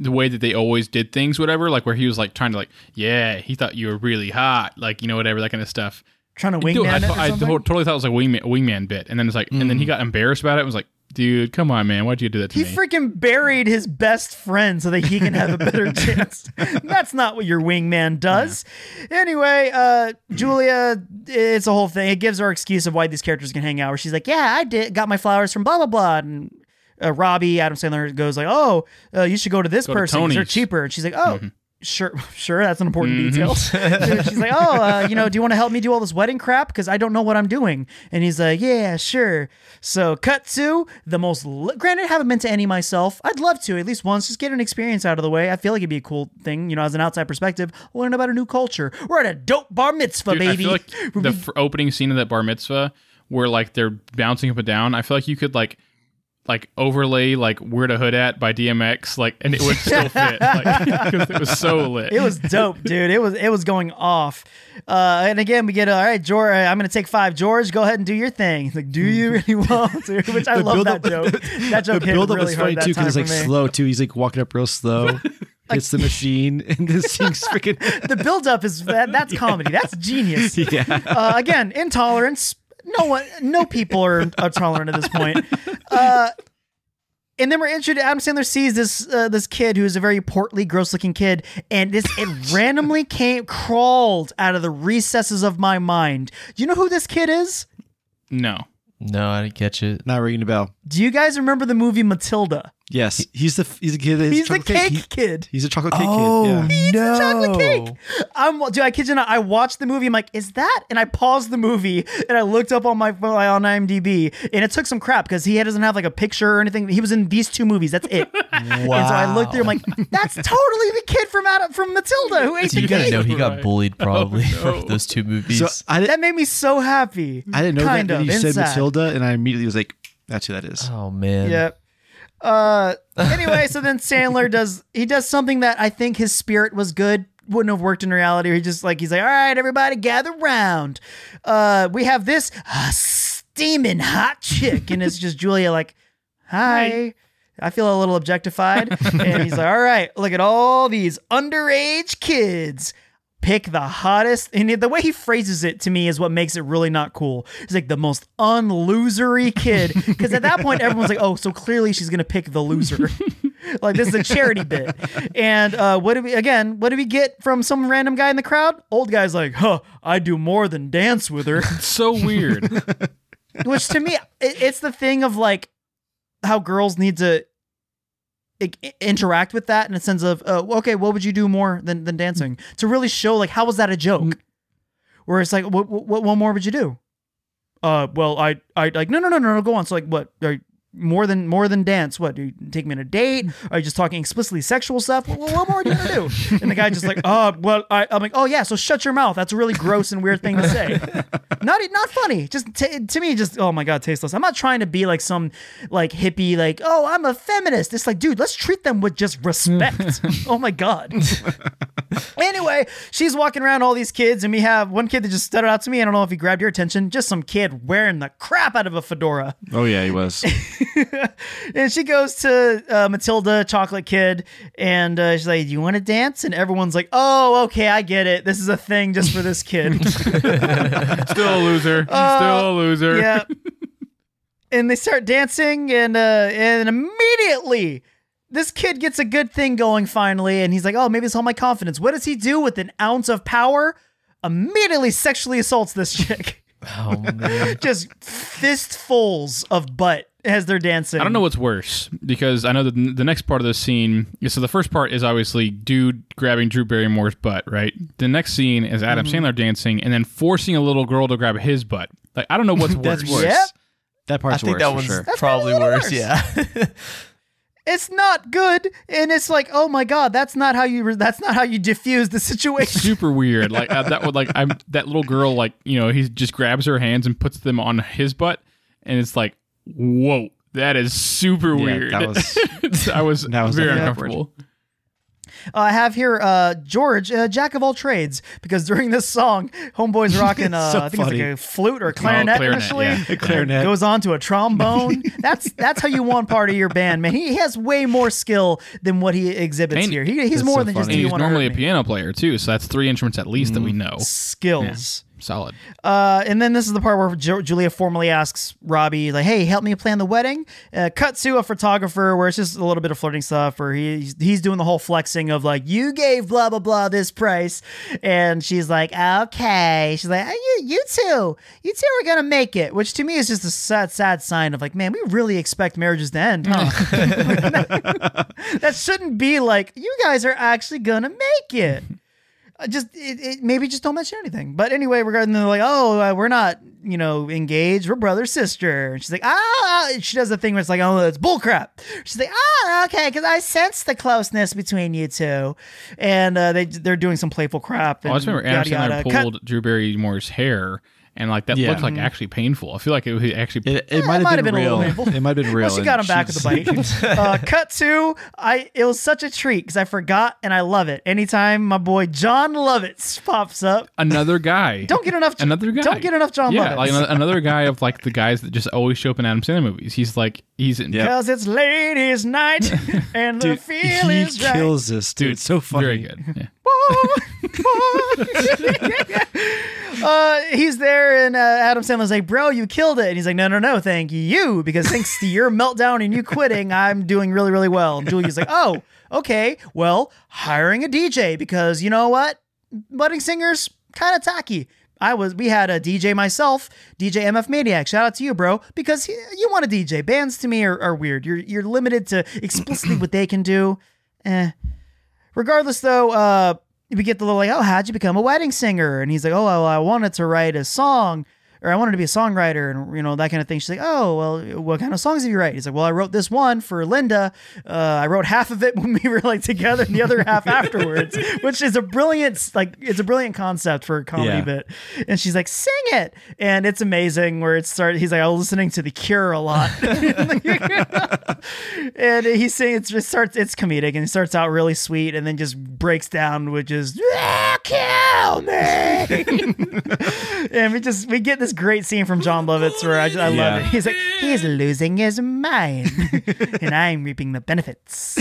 the way that they always did things, whatever. Like where he was like trying to like, yeah, he thought you were really hot, like you know whatever that kind of stuff. Trying to Dude, wingman I, it or I totally thought it was like a wingman, wingman bit, and then it's like, and then he got embarrassed about it. and was like, dude, come on, man, why'd you do that to He me? freaking buried his best friend so that he can have a better chance. That's not what your wingman does. Anyway, uh, Julia, it's a whole thing. It gives her excuse of why these characters can hang out. Where she's like, "Yeah, I did got my flowers from blah blah blah," and uh, Robbie Adam Sandler goes like, "Oh, uh, you should go to this Go to They're cheaper." And she's like, "Oh." Sure, sure. That's an important Mhm. detail. She's like, "Oh, uh, you know, do you want to help me do all this wedding crap? Because I don't know what I'm doing." And he's like, "Yeah, sure." So, cut to the most. Li- Granted, I haven't been to any myself. I'd love to at least once, just get an experience out of the way. I feel like it'd be a cool thing, you know, as an outside perspective, learn about a new culture. We're at a dope bar mitzvah, Dude, baby. like the f- opening scene of that bar mitzvah, where like they're bouncing up and down. I feel like you could like like overlay like "Where the Hood at" by DMX, like, and it would still fit because it was so lit. it was dope, dude. It was it was going off. Uh, and again, we get all right, George. I'm gonna take five. George, go ahead and do your thing. He's like, do you really want to? Which I The love build-up- that joke. That joke the hit build up really was funny too because it's like me. slow too. He's like walking up real slow, hits the machine, and this thing's freaking. the build up is that, that's comedy. That's genius. Yeah. Uh, again, intolerance. No one, no people are, are tolerant at this point. Uh, and then we're introduced. Adam Sandler sees this uh, this kid who is a very portly, gross looking kid, and this it randomly came crawled out of the recesses of my mind. Do you know who this kid is? no, No, I didn't catch it. Not ringing a bell. Do you guys remember the movie Matilda? Yes, he's the he's a kid. He's the chocolate cake He- kid. he's a chocolate cake Oh kid. Yeah. no! chocolate cake. I'm, dude, I kid you not. I watched the movie. I'm like, is that? And I paused the movie and I looked up on my phone on IMDb, and it took some crap because he doesn't have like a picture or anything. He was in these two movies. That's it. wow. And so I looked through. I'm like, that's totally the kid from Adam, from Matilda who ate So the you gotta know he got Right. bullied oh, probably no. for those two movies. So I, That made me so happy. I didn't know kind that. of. Then you said. Matilda, and I immediately was like, "That's who that is." oh man. Yep. Uh, anyway, so then Sandler does he does something that I think his spirit was good. Wouldn't have worked in reality. He just like he's like, all right, everybody, gather round. Uh, we have this uh, steaming hot chick, and it's just Julia like, hi. I feel a little objectified, and he's like, all right, look at all these underage kids. Pick the hottest, and the way he phrases it to me is what makes it really not cool. He's like the most unlosery kid, because at that point everyone's like, "Oh, so clearly she's gonna pick the loser." like this is a charity bit. And uh, what do we again? What do we get from some random guy in the crowd? Old guy's like, "Huh, I do more than dance with her," It's so weird. which to me, it, it's the thing of like how girls need to interact with that in a sense of, uh, okay, what would you do more than than dancing to really show like how was that a joke? Where it's like, what what what more would you do? Uh, well, I I like no no no no no go on. So like, what are more than more than dance? What do you take me on a date? Are you just talking explicitly sexual stuff? What, what more are you gonna do? And the guy just like, oh, well, I, I'm like, oh yeah, so shut your mouth. That's a really gross and weird thing to say. not not funny. Just t- to me, just oh my god, tasteless. I'm not trying to be like some like hippie, like oh I'm a feminist. It's like, dude, let's treat them with just respect. oh my god. anyway, she's walking around all these kids, and we have one kid that just stood out to me. I don't know if he grabbed your attention. Just some kid wearing the crap out of a fedora. Oh yeah, he was. and she goes to uh, Matilda, chocolate kid, and uh, she's like, "Do you want to dance?" And everyone's like, "Oh, okay, I get it. This is a thing just for this kid." Still a loser. Still a loser. yeah. And they start dancing, and uh, and immediately this kid gets a good thing going finally, and he's like, "Oh, maybe it's all my confidence." What does he do with an ounce of power? Immediately sexually assaults this chick. Oh man. Just fistfuls of butt as they're dancing. I don't know what's worse because I know that the next part of the scene. So the first part is obviously dude grabbing Drew Barrymore's butt, right? The next scene is Adam Mm-hmm. Sandler dancing and then forcing a little girl to grab his butt. Like I don't know what's worse. That's worse. Yep. That I think worse that for one's sure. probably a worse. worse. Yeah. it's not good and it's like oh my god that's not how you that's not how you diffuse the situation Super weird. Like uh, that would like I'm that little girl like you know he just grabs her hands and puts them on his butt and it's like whoa that is super Yeah, weird. that was- I was that was very definitely uncomfortable. Uh, i have here uh george uh, jack of all trades because during this song homeboy's rocking uh, So i think it's like a flute or a clarinet, clarinet, initially yeah. A clarinet. goes on to a trombone that's that's how you want part of your band man he, he has way more skill than what he exhibits And- here he, he's more so than just funny. do And he's normally a to piano player too, so that's three instruments at least that we know. skills solid. Uh, and then this is the part where Ju- Julia formally asks Robbie, like, "Hey, help me plan the wedding." Uh, cut to a photographer where it's just a little bit of flirting stuff, where he's he's doing the whole flexing of like, "You gave blah blah blah this price," and she's like, "Okay." She's like, "Oh, "You you two, you two are gonna make it," which to me is just a sad sad sign of like, man, we really expect marriages to end, huh? that shouldn't be like you guys are actually gonna make it. Uh, just it, it, maybe just don't mention anything. But anyway, regarding the like, oh, uh, we're not you know engaged, we're brother sister. And she's like, ah, she does the thing where it's like, oh, it's bullcrap. She's like, ah, okay, because I sense the closeness between you two, and uh, they they're doing some playful crap. Oh, I just and remember yada, Sandler yada. Cut- pulled Drew Barrymore's hair, and like that Yeah. looked like actually painful. I feel like it was actually. It, it might it might have been, been real. It might have been real. Well, she got him back with the just- bite. uh, cut to I. It was such a treat because I forgot and I love it. Anytime my boy Jon Lovitz pops up, another guy. don't get enough. another guy. Don't get enough Jon yeah, Lovitz. like ano- another guy of like the guys that just always show up in Adam Sandler movies. He's like he's in. Yeah. Because it's ladies' night and the Dude, feel he is right. kills this dude. Dude, so funny. Very good. Yeah. uh, he's there, and uh, Adam Sandler's like, "Bro, you killed it." And he's like, "No, no, no, thank you, because thanks to your meltdown and you quitting, I'm doing really, really well." And Julia's like, "Oh, okay, well, hiring a DJ because you know what, budding singers kind of tacky." I was, we had a DJ myself, DJ MF Maniac. Shout out to you, bro, because he- you want a DJ. Bands to me are, are weird. You're you're limited to explicitly what they can do. Eh. Regardless, though, uh, we get the little like, oh, how'd you become a wedding singer? And he's like, oh, well, I wanted to write a song, or I wanted to be a songwriter, and you know that kind of thing. She's like, oh, well, what kind of songs have you write? He's like, well, I wrote this one for Linda. Uh, I wrote half of it when we were like together, and the other half afterwards, which is a brilliant, like, it's a brilliant concept for a comedy Yeah. bit. And she's like, sing it, and it's amazing. Where it started, he's like, I was listening to The Cure a lot. and he's saying it's just starts it's comedic and it starts out really sweet and then just breaks down which is "Ah, kill me and we just we get this great scene from jon lovitz where i, I love Yeah. it he's like he's losing his mind and i'm reaping the benefits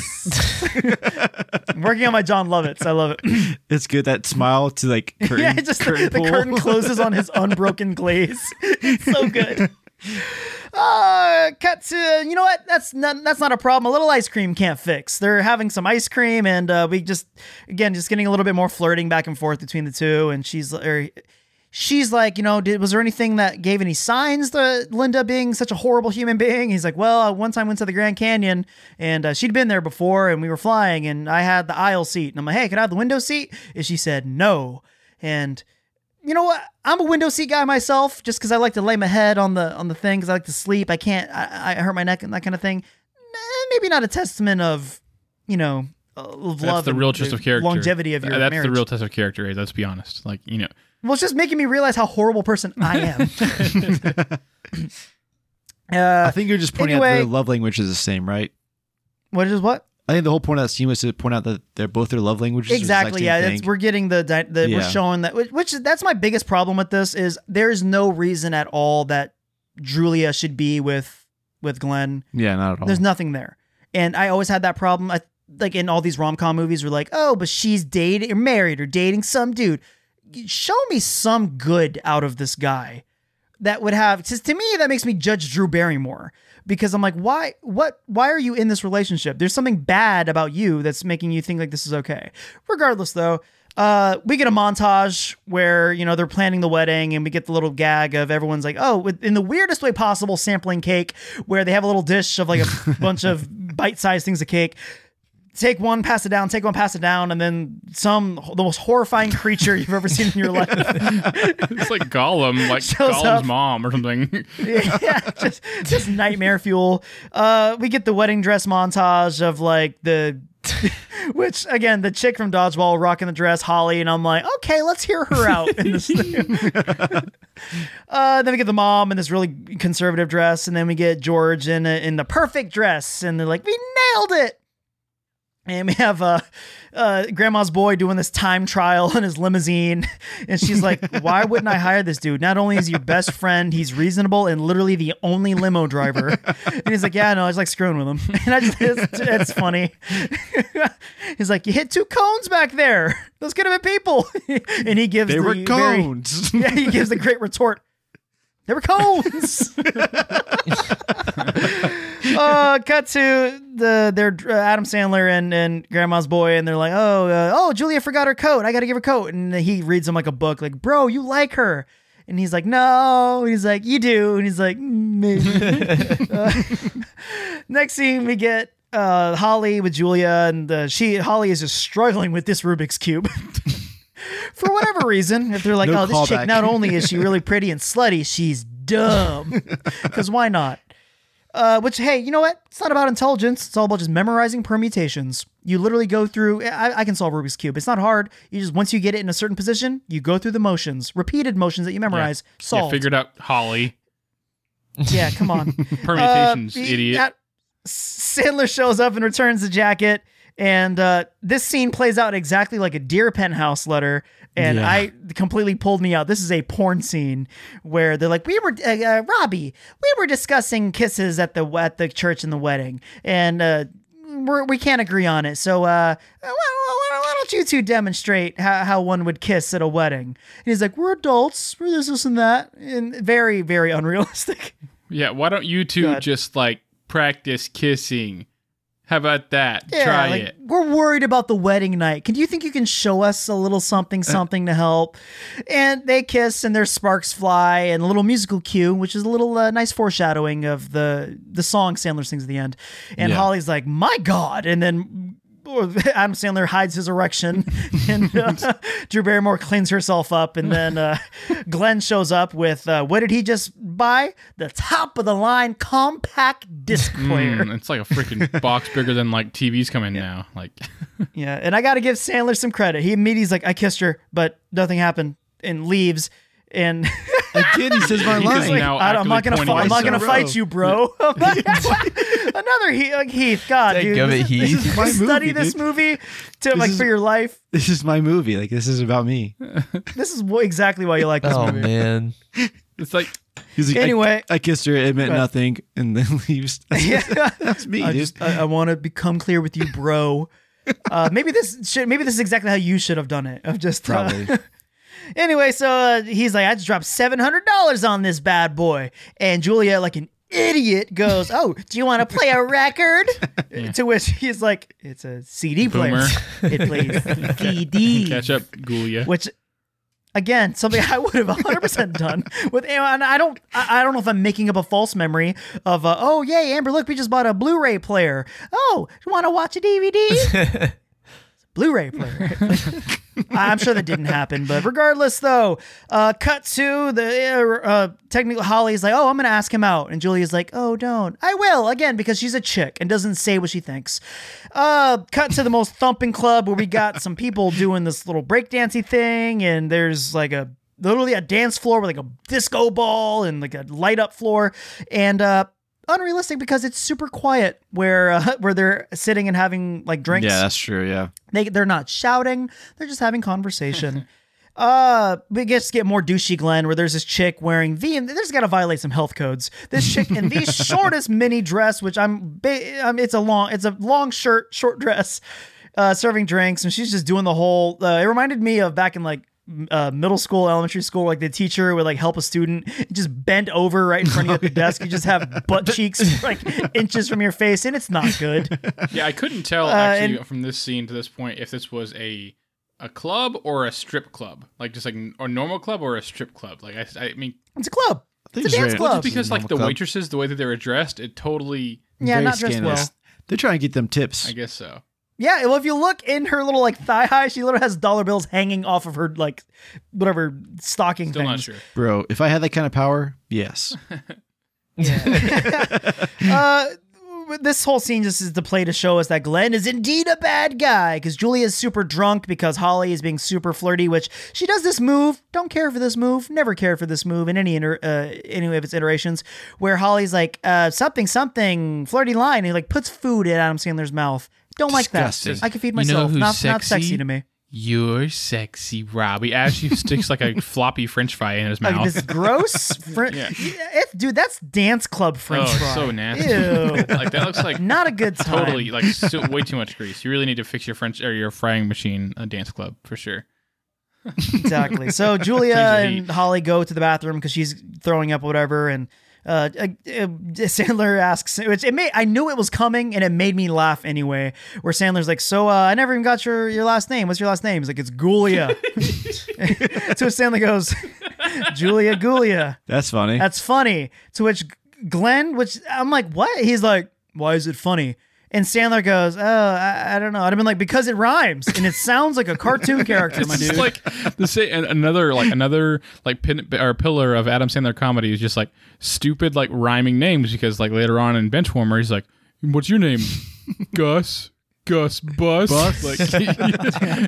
I'm working on my jon lovitz i love it It's good that smile to like curtain. yeah, just the, curtain the pull. curtain closes on his unbroken glaze. It's so good. Uh, cut to you know what? That's not that's not a problem. A little ice cream can't fix. They're having some ice cream, and uh, we just again just getting a little bit more flirting back and forth between the two. And she's or she's like, you know, did was there anything that gave any signs to Linda being such a horrible human being? He's like, well, one time went to the Grand Canyon, and uh, she'd been there before, and we were flying, and I had the aisle seat, and I'm like, hey, can I have the window seat? And she said no, and you know what? I'm a window seat guy myself, just because I like to lay my head on the on the thing, because I like to sleep. I can't. I, I hurt my neck and that kind of thing. Eh, Maybe not a testament of, you know, of That's love. the real test of character. longevity of your That's marriage. the real test of character. Is let's be honest. Like you know, Well, it's just making me realize how horrible person I am. uh, I think you're just pointing out anyway- that their love language is the same, right? what is what? I think the whole point of that scene was to point out that they're both their love languages. are the exact Exactly. Yeah, it's, we're getting the, the we're showing that which, which that's my biggest problem with this is there's no reason at all that Julia should be with with Glenn. yeah, not at all. There's nothing there. And I always had that problem. I like in all these rom com movies, we're like, oh, but she's dating or married or dating some dude. Show me some good out of this guy that would have because to me that makes me judge Drew Barrymore because I'm like, why what why are you in this relationship? There's something bad about you that's making you think like this is okay. Regardless though, uh, we get a montage where you know they're planning the wedding, and we get the little gag of everyone's like, "Oh, in the weirdest way possible, sampling cake." Where they have a little dish of like a bunch of bite-sized things of cake. Take one, pass it down. Take one, pass it down, and then some the most horrifying creature you've ever seen in your life. it's like Gollum, like Shows Gollum's up. mom or something. yeah, just just nightmare fuel. Uh, we get the wedding dress montage of like the, which again, the chick from Dodgeball rocking the dress, Holly, and I'm like, okay, let's hear her out in this uh, then we get the mom in this really conservative dress, and then we get George in a, in the perfect dress, and they're like, we nailed it. And we have uh, uh, grandma's boy doing this time trial in his limousine. And she's like, Why wouldn't I hire this dude? Not only is he your best friend, he's reasonable and literally the only limo driver. And he's like, Yeah, no, I just like screwing with him. And I just, it's, it's funny. he's like, You hit two cones back there. Those could have been people. and he gives They the were very- cones. yeah, he gives the great retort. They were cones. uh, cut to the they're uh, Adam Sandler and and Grandma's boy, and they're like, oh, uh, oh, Julia forgot her coat. I got to give her coat, and he reads him like a book, like, bro, you like her. And he's like, no. And he's like, you do. And he's like, "Mm, maybe. Uh, next scene, we get uh, Holly with Julia, and uh, she Holly is just struggling with this Rubik's cube. For whatever reason, if they're like, No oh, this chick, callback. not only is she really pretty and slutty, she's dumb. Because why not? Uh, which, hey, you know what? It's not about intelligence. It's all about just memorizing permutations. You literally go through. I, I can solve Rubik's cube. It's not hard. You just once you get it in a certain position, you go through the motions, repeated motions that you memorize. Yeah, Solved. figured out Holly. Yeah, come on. Permutations, Uh, idiot. yeah, Sandler shows up and returns the jacket, and uh, this scene plays out exactly like a Dear Penthouse letter. And Yeah. I completely pulled me out. This is a porn scene where they're like, "We were uh, uh, Robbie, we were discussing kisses at the at the church and the wedding, and uh, we're, we can't agree on it. So, uh, why, why- why don't you two demonstrate how, how one would kiss at a wedding?" And he's like, "We're adults. We're this, this, and that," and very, very unrealistic. Yeah, why don't you two just like practice kissing? How about that? Yeah, Try like, it. We're worried about the wedding night. Can you think you can show us a little Uh. something, something to help? And they kiss, and their sparks fly, and a little musical cue, which is a little uh, nice foreshadowing of the the song Sandler sings at the end. And Yeah. Holly's like, "My God!" And then. Adam Sandler hides his erection, and uh, Drew Barrymore cleans herself up, and then uh, Glenn shows up with uh, what did he just buy? The top of the line compact disc player. Mm, it's like a freaking box bigger than like TVs coming in now. Like, Yeah, and I got to give Sandler some credit. He immediately's like, "I kissed her, but nothing happened," and leaves. And Again, he says my He's line. like- now I don't- I'm not gonna, fi- I'm not gonna fight you, bro. I'm not gonna- Another Heath, like, Heath. God, Take dude, of this Heath. this is- This is my study movie, this dude. movie to like is- for your life. this is my movie. Like this is about me. This is exactly why you like this Oh movie. man. it's like He's like, Anyway. I, kissed her. It meant nothing, and then leaves. That's, Yeah. that's me, I dude. just I, I want to become clear with you, bro. Uh, maybe this should maybe this is exactly how you should have done it. Of just uh, Probably. Anyway, so uh, he's like, I just dropped seven hundred dollars on this bad boy, and Julia, like an idiot, goes, "Oh, do you want to play a record?" To which he's like, "It's a CD player. It plays CD." catch up, Gulia. Which, again, something I would have one hundred percent done with. And I don't, I I don't know if I'm making up a false memory of, uh, oh yay, Amber, look, we just bought a Blu-ray player. Oh, you want to watch a DVD? Blu-ray player. I'm sure that didn't happen, but regardless, though, uh, cut to the uh, uh, technically Holly's like, "Oh, I'm gonna ask him out," and Julia's like, "Oh, don't." I will again because she's a chick and doesn't say what she thinks. Uh, cut to the most thumping club where we got some people doing this little breakdancing thing, and there's like a literally a dance floor with like a disco ball and like a light up floor, and uh. Unrealistic because it's super quiet where uh, where they're sitting and having like drinks. yeah, that's true. Yeah. They they're not shouting. They're just having conversation. uh, we just get more douchey Glenn where there's this chick wearing the and there's got to violate some health codes. This chick in the shortest mini dress, which I'm, ba- um, it's a long it's a long shirt, short dress, uh, serving drinks, and she's just doing the whole. Uh, it reminded me of back in like. M- Uh, middle school, elementary school, like the teacher would like help a student, just bend over right in front of you at the desk. You just have butt cheeks like inches from your face, and it's not good. yeah, I couldn't tell Uh, actually and- from this scene to this point if this was a a club or a strip club, like just like a normal club or a strip club. Like I, I mean, It's a club. It's a dance right. club. just because like the club. waitresses, the way that they were dressed, it totally. Yeah, not dressed well. They're trying to get them tips. I guess so. Yeah, well, if you look in her little like thigh high, she literally has dollar bills hanging off of her like whatever stocking Still not sure. Bro, if I had that kind of power, yes. Uh, this whole scene just is the play to show us that Glenn is indeed a bad guy because Julia is super drunk because Holly is being super flirty, which she does this move. Don't care for this move. Never cared for this move in any inter- uh, any of its iterations. Where Holly's like uh, something something flirty line, and he like puts food in Adam Sandler's mouth. Don't like that. I can feed myself. You know myself. who's not, not sexy? sexy to me. You're sexy, Robbie. As she sticks like a floppy French fry in his Like mouth. this gross, fr- Yeah. It- dude. That's dance club French oh, fry. so nasty. Ew. like that looks like Not a good time. totally like so, way too much grease. You really need to fix your French or your frying machine a dance club for sure. exactly. So Julia and Holly go to the bathroom because she's throwing up, whatever. And uh, uh, uh, Sandler asks, which it made I knew it was coming, and it made me laugh anyway. Where Sandler's like, "So uh, I never even got your your last name. What's your last name?" He's like, "It's Gulia." to which Sandler goes, "Julia Gulia." That's funny. That's funny. To which Glenn, which I'm like, what? He's like, why is it funny? And Sandler goes, oh, I, I don't know. I'd have been like, because it rhymes and it sounds like a cartoon character, my It's dude. like the say an- another like another like pin or pillar of Adam Sandler comedy is just like stupid like rhyming names because like later on in Benchwarmer he's like, "What's your name?" Gus. Gus Bus. Bus? Like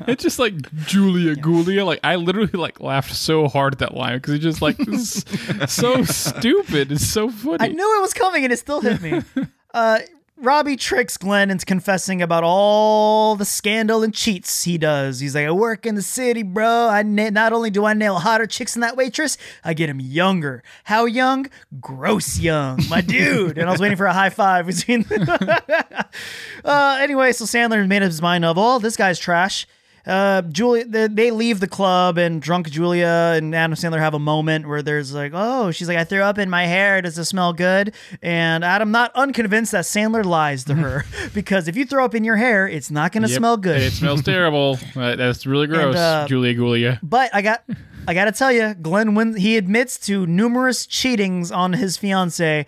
it's just like Julia Gulia. Like I literally like laughed so hard at that line because it's just like so stupid. It's so funny. I knew it was coming and it still hit me. uh, Robbie tricks Glenn into confessing about all the scandal and cheats he does. He's like, I work in the city, bro. I na- not only do I nail hotter chicks than that waitress, I get him younger. How young? Gross young, my dude. And I was waiting for a high five between. uh, anyway, so Sandler made up his mind of, oh, this guy's trash. Uh, Julia, they, they leave the club, and drunk Julia and Adam Sandler have a moment where there's like, oh, she's like, I threw up in my hair. Does it smell good? And Adam, not unconvinced that Sandler lies to her because if you throw up in your hair, it's not going to Yep. smell good. It smells terrible. Uh, That's really gross. uh, Julia Gulia. But I got, I got to tell you, Glenn wins. He admits to numerous cheatings on his fiance.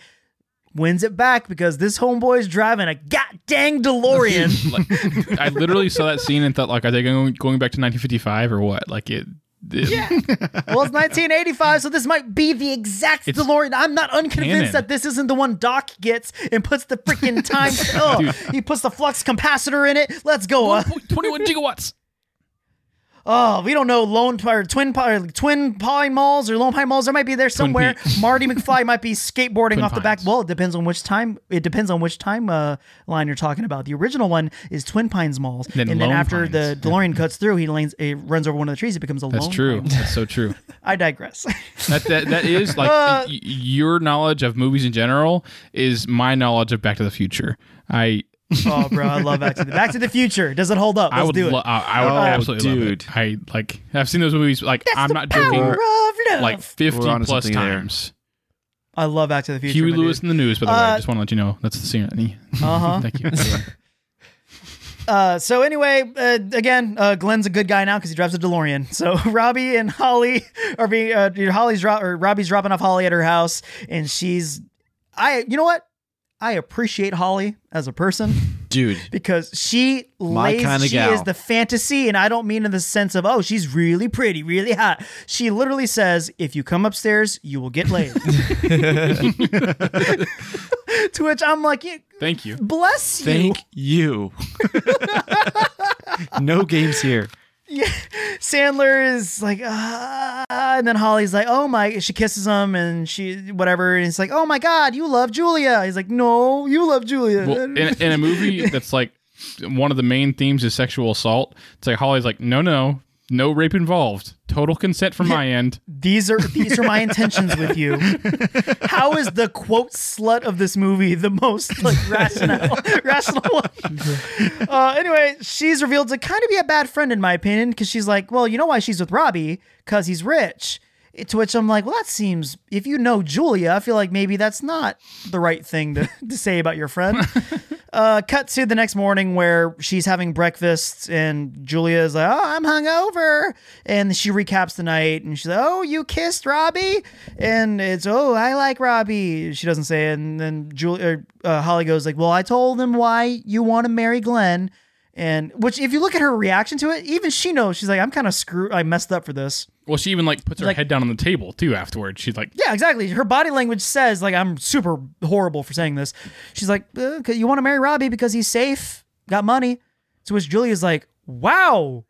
Wins it back because this homeboy's driving a god dang DeLorean. like I literally saw that scene and thought like, are they going going back to 1955 or what? Like it. it Yeah. well, it's 1985, so this might be the exact It's DeLorean. I'm not unconvinced canon. that this isn't the one Doc gets and puts the freaking time. oh, he puts the flux capacitor in it. Let's go. Uh, 21 gigawatts. Oh, we don't know Lone or Twin or Twin Pine Malls or Lone Pine Malls. There might be there somewhere. Marty McFly might be skateboarding Twin off the back. Pines. Well, it depends on which time. It depends on which time uh, line you're talking about. The original one is Twin Pines Malls, Then and then after Pines. the DeLorean cuts through, he lanes, runs over one of the trees. It becomes a That's Lone true. Pine. That's true. That's so true. I digress. That that that is like Uh, y- your knowledge of movies in general is my knowledge of Back to the Future. I Oh, bro, I love Back to the Back to the Future. Does it hold up? Let's I would do it. lo- I, I would Oh, absolutely love dude. it. I like I've seen those movies like I'm not joking of like 50 plus something there. times. I love Back to the Future. Huey my Lewis dude. in the news by the way. Uh, I just want to let you know that's the scene. Uh-huh. Thank you. Uh, so anyway, uh, again, uh, Glenn's a good guy now because he drives a DeLorean. So Robbie and Holly are being uh, Holly's dro- or Robbie's dropping off Holly at her house, and she's, I, you know what? I appreciate Holly as a person Dude, because she My lays, she gal. is the fantasy, and I don't mean in the sense of oh she's really pretty, really hot. She literally says, if you come upstairs, you will get laid. to which I'm like, Thank you. bless you. thank you. no games here. Sandler is like, ah, and then Holly's like, oh my, she kisses him and she, whatever. And it's like, oh my God, you love Julia. He's like, no, you love Julia. Well, in, in a movie that's like one of the main themes is sexual assault, it's like Holly's like, no, no, no rape involved. Total consent from my end. these are these are my intentions with you. How is the quote slut of this movie the most like rational rational one? Uh, anyway, she's revealed to kind of be a bad friend in my opinion because she's like, well, you know why she's with Robbie? Because he's rich. To which I'm like, well, that seems. If you know Julia, I feel like maybe that's not the right thing to, to say about your friend. uh, cut to the next morning where she's having breakfast and Julia is like, "Oh, I'm hungover," and she recaps the night and she's like, "Oh, you kissed Robbie," and it's, "Oh, I like Robbie." She doesn't say it, and then Julia, uh, Holly goes like, "Well, I told him why you want to marry Glenn." And which, if you look at her reaction to it, even she knows she's like, I'm kind of screwed. I messed up for this. Well, she even like puts her Like- head down on the table too afterwards. She's like, Yeah, exactly. Her body language says like I'm super horrible for saying this. She's like, uh, 'cause you want to marry Robbie because he's safe, got money. To which Julia's like, wow,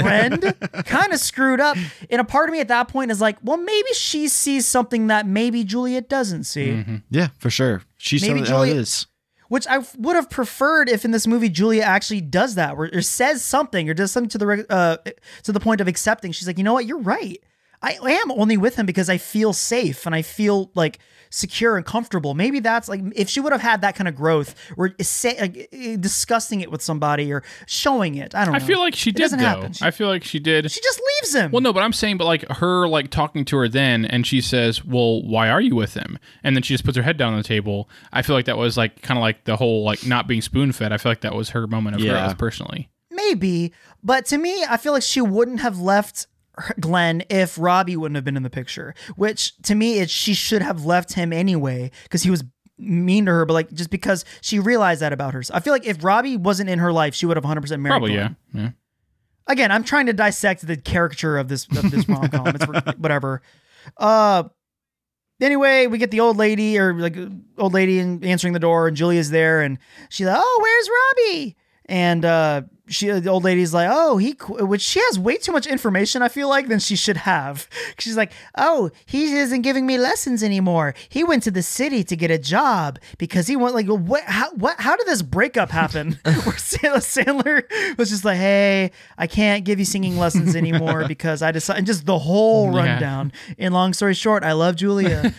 friend, kind of screwed up. And a part of me at that point is like, well, maybe she sees something that maybe Julia doesn't see. Mm-hmm. Yeah, for sure. She's Maybe telling how it Julia- is. Which I would have preferred if in this movie Julia actually does that, or, or says something, or does something to the uh, to the point of accepting. She's like, you know what, you're right. I am only with him because I feel safe and I feel like secure and comfortable. Maybe that's like if she would have had that kind of growth, or say, like, eh, discussing it with somebody or showing it. I don't. Know. I feel like she It did doesn't though. happen. She, I feel like she did. she just leaves him. Well, no, but I'm saying, but like her, like talking to her then, and she says, "Well, why are you with him?" And then she just puts her head down on the table. I feel like that was like kind of like the whole like not being spoon fed. I feel like that was her moment of Yeah. growth personally. Maybe, but to me, I feel like she wouldn't have left her- Glenn if Robbie wouldn't have been in the picture. Which to me, it she should have left him anyway because he was mean to her. But like just because she realized that about herself, I feel like if Robbie wasn't in her life, she would have 100 percent married. Probably, yeah, Glenn. yeah. Again, I'm trying to dissect the caricature of this of this rom com. It's whatever. Uh. Anyway, we get the old lady or like old lady answering the door, and Julia's there, and she's like, "Oh, where's Robbie?" And uh, she, the old lady's like, "Oh, he," qu-, which she has way too much information. I feel like than she should have. She's like, "Oh, he isn't giving me lessons anymore. He went to the city to get a job because he went like what? How what? How did this breakup happen?" Where Sandler, was just like, "Hey, I can't give you singing lessons anymore because I decided." And just the whole Yeah. rundown. And long story short, I love Julia.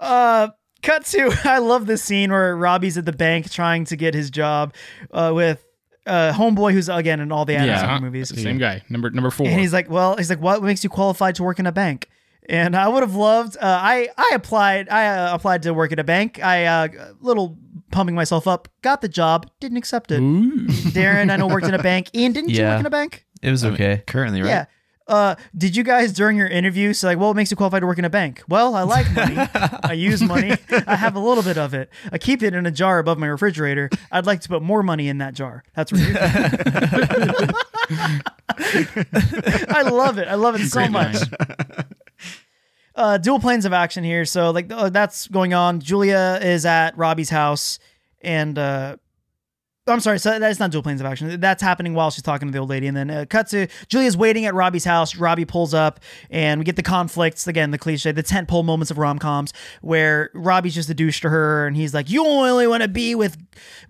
uh cut to i love this scene where robbie's at the bank trying to get his job uh with uh homeboy who's again in all the Adam Yeah, Sandler movies. The same guy, number number four. and he's like well he's like what makes you qualified to work in a bank? And i would have loved uh, i i applied i uh, applied to work at a bank. I uh little pumping myself up got the job didn't accept it. Darren i know worked in a bank. Ian didn't you work in a bank? It was okay. Currently, right? yeah. Uh, did you guys during your interview say like, well, what makes you qualified to work in a bank? Well, I like money. I use money. I have a little bit of it. I keep it in a jar above my refrigerator. I'd like to put more money in that jar. That's what you I love it. I love it so Great much. Uh, dual planes of action here. So like uh, that's going on. Julia is at Robbie's house, and uh, I'm sorry, so that's not dual planes of action. That's happening while she's talking to the old lady, and then uh, cut to Julia's waiting at Robbie's house. Robbie pulls up, and we get the conflicts again, the cliche, the tentpole moments of rom coms where Robbie's just a douche to her, and he's like, "You only want to be with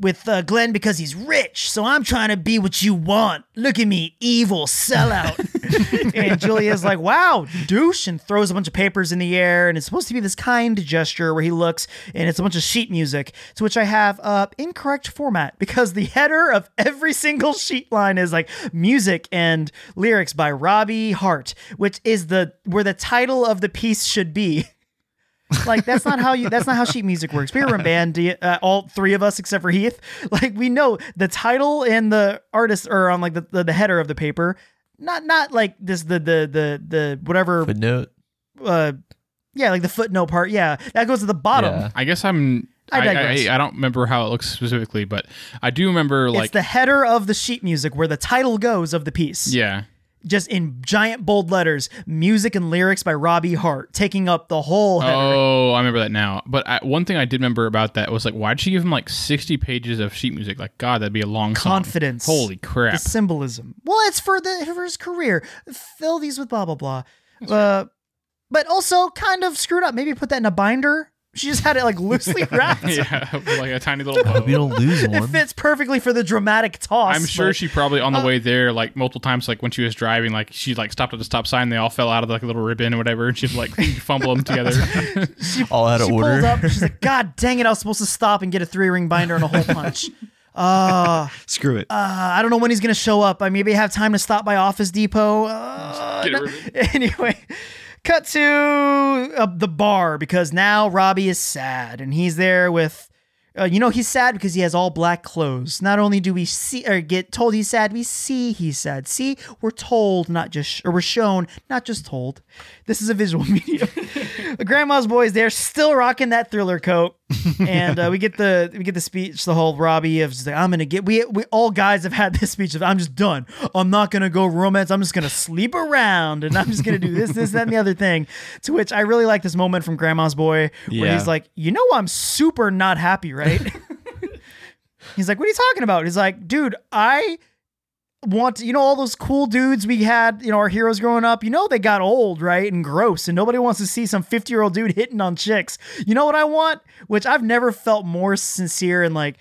with uh, Glenn because he's rich, so I'm trying to be what you want. Look at me, evil sellout." and Julia's like, "Wow, douche," and throws a bunch of papers in the air, and it's supposed to be this kind gesture where he looks, and it's a bunch of sheet music, to which I have uh, incorrect format because the header of every single sheet line is like music and lyrics by Robbie Hart, which is the where the title of the piece should be. like that's not how you that's not how sheet music works. We were in band, uh, all three of us except for Heath. Like we know the title and the artist are on like the, the, the header of the paper. Not not like this the the the the whatever Footnote. uh yeah, like the footnote part. Yeah. That goes to the bottom. Yeah. I guess I'm. I I, I. I, don't remember how it looks specifically, but I do remember It's like the header of the sheet music where the title goes of the piece. yeah. Just in giant bold letters, music and lyrics by Robbie Hart, taking up the whole header. Oh, I remember that now. But I, one thing I did remember about that was like, why'd she give him like sixty pages of sheet music? Like, God, that'd be a long song. confidence. Holy crap! The symbolism. Well, it's for the for his career. Fill these with blah blah blah. Uh, but also kind of screwed up. Maybe put that in a binder. She just had it like loosely wrapped. yeah, like a tiny little. Hope you bow. don't lose one. It one. fits perfectly for the dramatic toss. I'm sure but- she probably on the Uh, way there, like multiple times, like when she was driving, like she like stopped at the stop sign. They all fell out of like a little ribbon or whatever, and she'd like fumble them together. All out of she order. pulls up. She's like, God dang it! I was supposed to stop and get a three ring binder and a hole punch. Uh, Screw it. uh, I don't know when he's gonna show up. I maybe have time to stop by Office Depot. Uh, Get a no- ribbon. anyway, cut to uh, the bar because now Robbie is sad and he's there with. Uh, you know he's sad because he has all black clothes. Not only do we see or get told he's sad, we see he's sad. See, we're told, not just or we're shown, not just told. This is a visual medium. Grandma's boys, they're still rocking that thriller coat, and uh, we get the we get the speech, the whole Robbie of just like, I'm gonna get. We we all guys have had this speech of I'm just done. I'm not gonna go romance. I'm just gonna sleep around, and I'm just gonna do this, this, that, and the other thing. To which I really like this moment from Grandma's boy where Yeah. he's like, you know, I'm super not happy, right? he's like, what are you talking about? He's like, dude, I want to, you know all those cool dudes we had, you know, our heroes growing up, you know they got old, right? And gross and nobody wants to see some 50-year-old dude hitting on chicks. You know what I want? Which I've never felt more sincere and like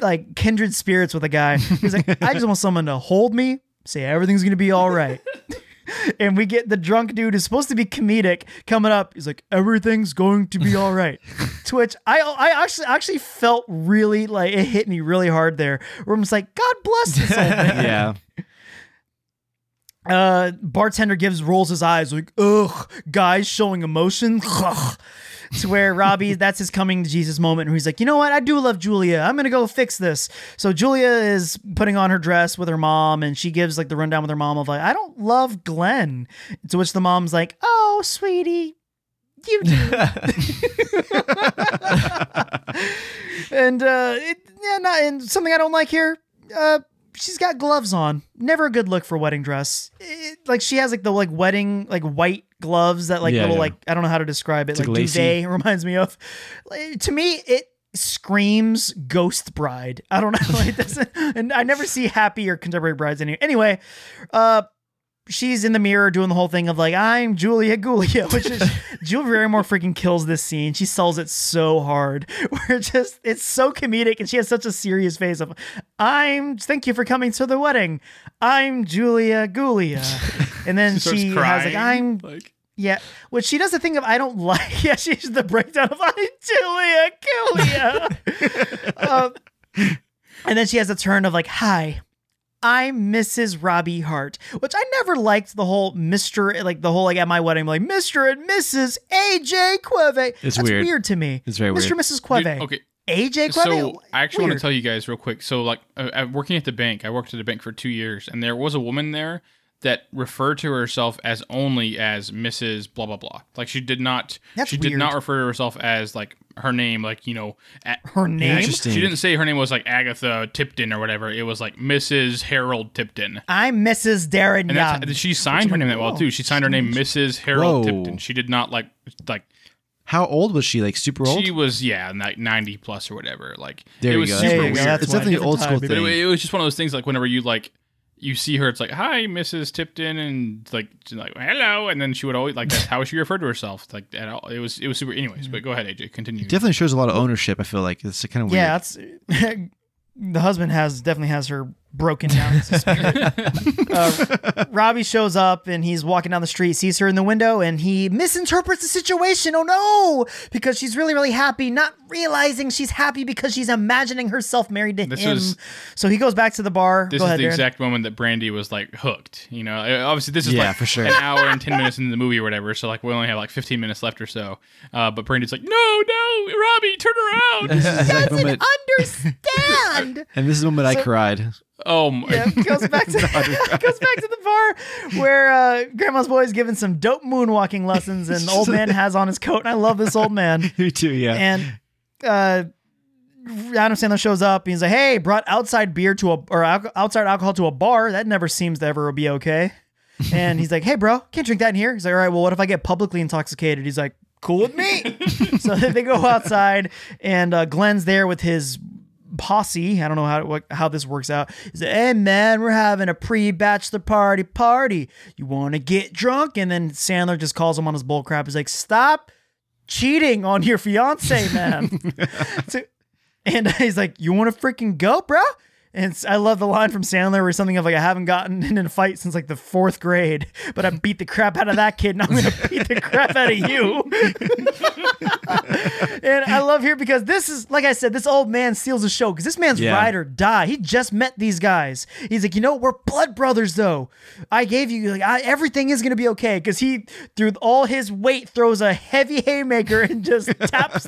like kindred spirits with a guy. He's like, I just want someone to hold me, say everything's gonna be all right. and we get the drunk dude who's supposed to be comedic coming up. He's like, everything's going to be all right. to which I I actually actually felt really like it hit me really hard there. Where I'm just like, God bless this old man. yeah. Uh, bartender gives rolls his eyes like, ugh, guys showing emotion. Ugh. To where Robbie, that's his coming to Jesus moment, where he's like, you know what, I do love Julia. I'm gonna go fix this. So Julia is putting on her dress with her mom, and she gives like the rundown with her mom of like, I don't love Glenn. To which the mom's like, oh, sweetie, you do. and uh, it, yeah, not, and something I don't like here. Uh, she's got gloves on. Never a good look for a wedding dress. It- like she has like the like wedding like white gloves that like Yeah, little yeah. like I don't know how to describe it. Like like lacy. duvet reminds me of. Like, to me, it screams ghost bride. I don't know. It doesn't, and I never see happy or contemporary brides any. Anyway, uh, she's in the mirror doing the whole thing of like I'm Julia Gulia, which is Julia Barrymore freaking kills this scene. She sells it so hard. Where it just it's so comedic and she has such a serious face of I'm thank you for coming to the wedding. I'm Julia Gulia. And then starts she has like I'm like yeah, which she does the thing of I don't like. Yeah, she's the breakdown of I'm Julia Gulia. um, and then she has a turn of like, "Hi, I'm Mrs. Robbie Hart," which I never liked the whole Mister, like the whole like at my wedding, like Mister and Mrs. AJ Queve. It's That's weird. to me. It's very Mr. and weird. Mrs. Queve. Dude, okay. AJ Queve. So I actually want to tell you guys real quick. So like uh, uh, working at the bank, I worked at a bank for two years, and there was a woman there that referred to herself as only as Mrs. Blah blah blah. Like she did not. That's she did not refer to herself as like her name. Like you know, a- Her name? Interesting. She didn't say her name was like Agatha Tipton or whatever. It was like Mrs. Harold Tipton. I'm Mrs. Darren And Young. that's, she signed her name that well too. She signed her name Mrs. Harold Whoa. Tipton. She did not like like How old was she? Like super old? she was yeah like ninety plus or whatever. Like There it you was go. super There you weird. That's it's definitely an old school baby. But thing. it, it was just one of those things like whenever you like you see her, it's like hi, Mrs. Tipton, and like she's like hello, and then she would always like that's how she referred to herself. Like at all. it was it was super. Anyways, but go ahead, AJ, continue. Definitely shows a lot of ownership. I feel like it's kind of weird. yeah, that's the husband has definitely has her broken down as a spirit. uh, Robbie shows up and he's walking down the street, sees her in the window, and he misinterprets the situation. Oh no! Because she's really, really happy, not realizing she's happy because she's imagining herself married to This him. was- so he goes back to the bar. this Go is ahead, the Darren. exact moment that Brandy was like hooked. You know, Uh, obviously this is Yeah, like for sure. an hour and ten minutes into the movie or whatever. So like we only have like fifteen minutes left or so. Uh, but Brandy's like, no, no, Robbie, turn around. This is that moment, Understand? and this is the moment I cried. Oh my. yeah, goes back to goes back to the bar where uh, Grandma's boy is giving some dope moonwalking lessons, and the old man has on his coat. And I love this old man. Me too. Yeah. And uh, Adam Sandler shows up. He's like, "Hey, brought outside beer to a or al- outside alcohol to a bar. That never seems to ever be okay." And he's like, "Hey, bro, can't drink that in here." He's like, "All right, well, what if I get publicly intoxicated?" He's like, "Cool with me." so they go outside, and uh, Glenn's there with his posse. I don't know how what, how this works out. He's like, "Hey, man, we're having a pre-bachelor party party. You want to get drunk?" And then Sandler just calls him on his bull crap. He's like, "Stop." cheating on your fiance, man. So- and he's like, "You want to freaking go, bro?" And I love the line from Sandler where something of like, "I haven't gotten in a fight since like the fourth grade, but I beat the crap out of that kid, and I'm gonna beat the crap out of you." and I love here because this is like I said, this old man steals the show because this man's Yeah. ride or die. He just met these guys. He's like, you know, we're blood brothers though. I gave you like I, everything is gonna be okay because he through all his weight throws a heavy haymaker and just taps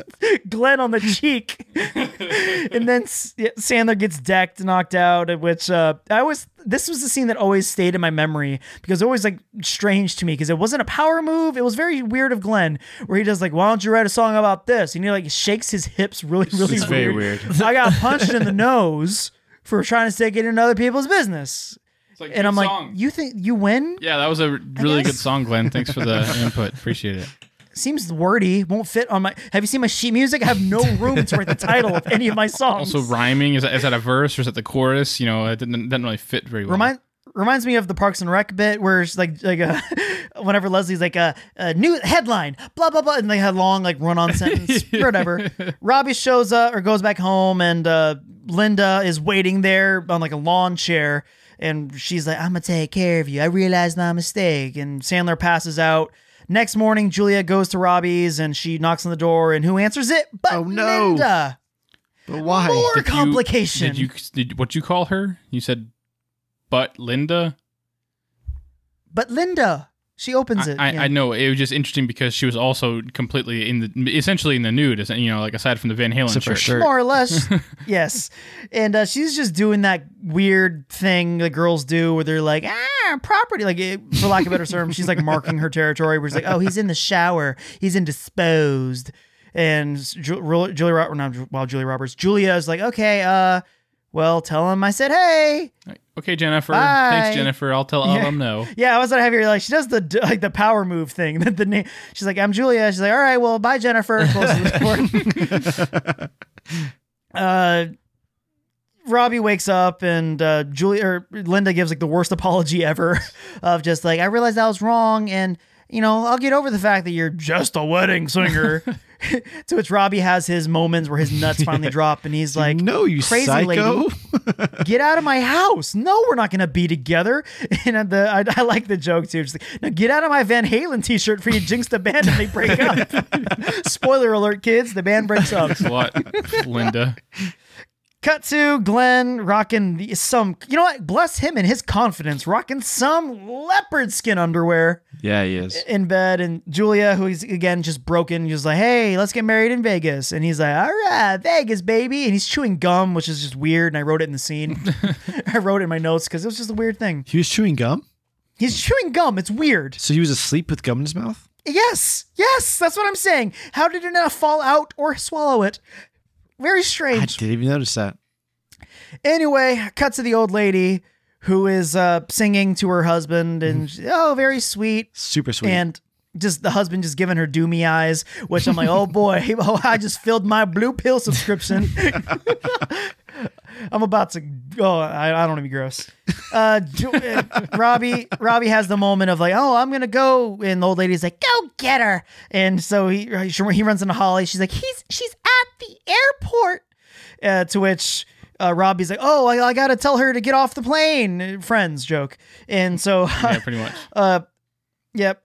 Glenn on the cheek, and then Sandler gets decked, knocked out. Which uh, I was. This was the scene that always stayed in my memory because it was always like strange to me because it wasn't a power move. It was very weird of Glenn where he does like, "Why don't you write a song about this?" And he like shakes his hips really, really It's very weird. I got punched in the nose for trying to stick it into other people's business. It's like, And I'm like, you think you win? yeah, that was a really good song, Glenn. Thanks for the input. Appreciate it. Seems wordy. Won't fit on my. Have you seen my sheet music? I have no room to write the title of any of my songs. Also, rhyming is that, is that a verse or is that the chorus? You know, it doesn't, doesn't really fit very well. Remind reminds me of the Parks and Rec bit where it's like like uh, whenever Leslie's like a, a new headline, blah blah blah, and they had long like run on sentence, or whatever. Robbie shows up or goes back home, and uh, Linda is waiting there on like a lawn chair, and she's like, "I'm gonna take care of you. I realized my mistake." And Sandler passes out. Next morning, Julia goes to Robbie's and she knocks on the door, and who answers it? But Oh, no. Linda. But why? More Did you- complication. Did you did what you call her? You said, but Linda. But Linda, she opens it. I, yeah. I know it was just interesting because she was also completely in the essentially in the nude, isn't- you know, like aside from the Van Halen Except for shirt. shirt. more or less yes and uh, she's just doing that weird thing that girls do where they're like ah property like it, for lack of a better term she's like marking her territory where she's like oh he's in the shower he's indisposed and Ju- Ru- Julia Ro- not well Julia Roberts Julia is like okay uh well tell him I said hey Okay, Jennifer. Bye. Thanks, Jennifer. I'll tell all Yeah. them no. yeah I was gonna have you like she does the like the power move thing the, the name she's like I'm Julia she's like all right well bye Jennifer Closes the door. uh Robbie wakes up and uh Julia or Linda gives like the worst apology ever of just like I realized I was wrong and you know I'll get over the fact that you're just a wedding singer. to which Robbie has his moments where his nuts finally drop and he's like, no, you crazy psycho. lady, get out of my house. No, we're not gonna be together. And the I, I like the joke too. Just like, no, get out of my Van Halen t-shirt for you jinx the band and they break up. Spoiler alert, kids, the band breaks up. Thanks a lot, Linda. Cut to Glenn rocking the, some, you know what? Bless him and his confidence, rocking some leopard skin underwear Yeah, he is. in bed. And Julia, who he's again just broken, just like, hey, let's get married in Vegas. And he's like, all right, Vegas, baby. And he's chewing gum, which is just weird. And I wrote it in the scene. I wrote it in my notes because it was just a weird thing. He was chewing gum, He's chewing gum. It's weird. so he was asleep with gum in his mouth. Yes, yes, that's what I'm saying. How did it not fall out or swallow it? Very strange. I didn't even notice that. Anyway, cut to the old lady who is uh, singing to her husband, and oh, very sweet. Super sweet. And just the husband just giving her doomy eyes, which I'm like, oh boy, oh, I just filled my blue pill subscription. I'm about to. Oh, I, I don't want to be gross. Uh, uh, Robbie, Robbie has the moment of like, oh, I'm gonna go, and the old lady's like, go get her, and so he he runs into Holly. She's like, he's she's at the airport. Uh, to which uh, Robbie's like, oh, I, I gotta tell her to get off the plane. Friends joke, and so Yeah, pretty much. uh, yep.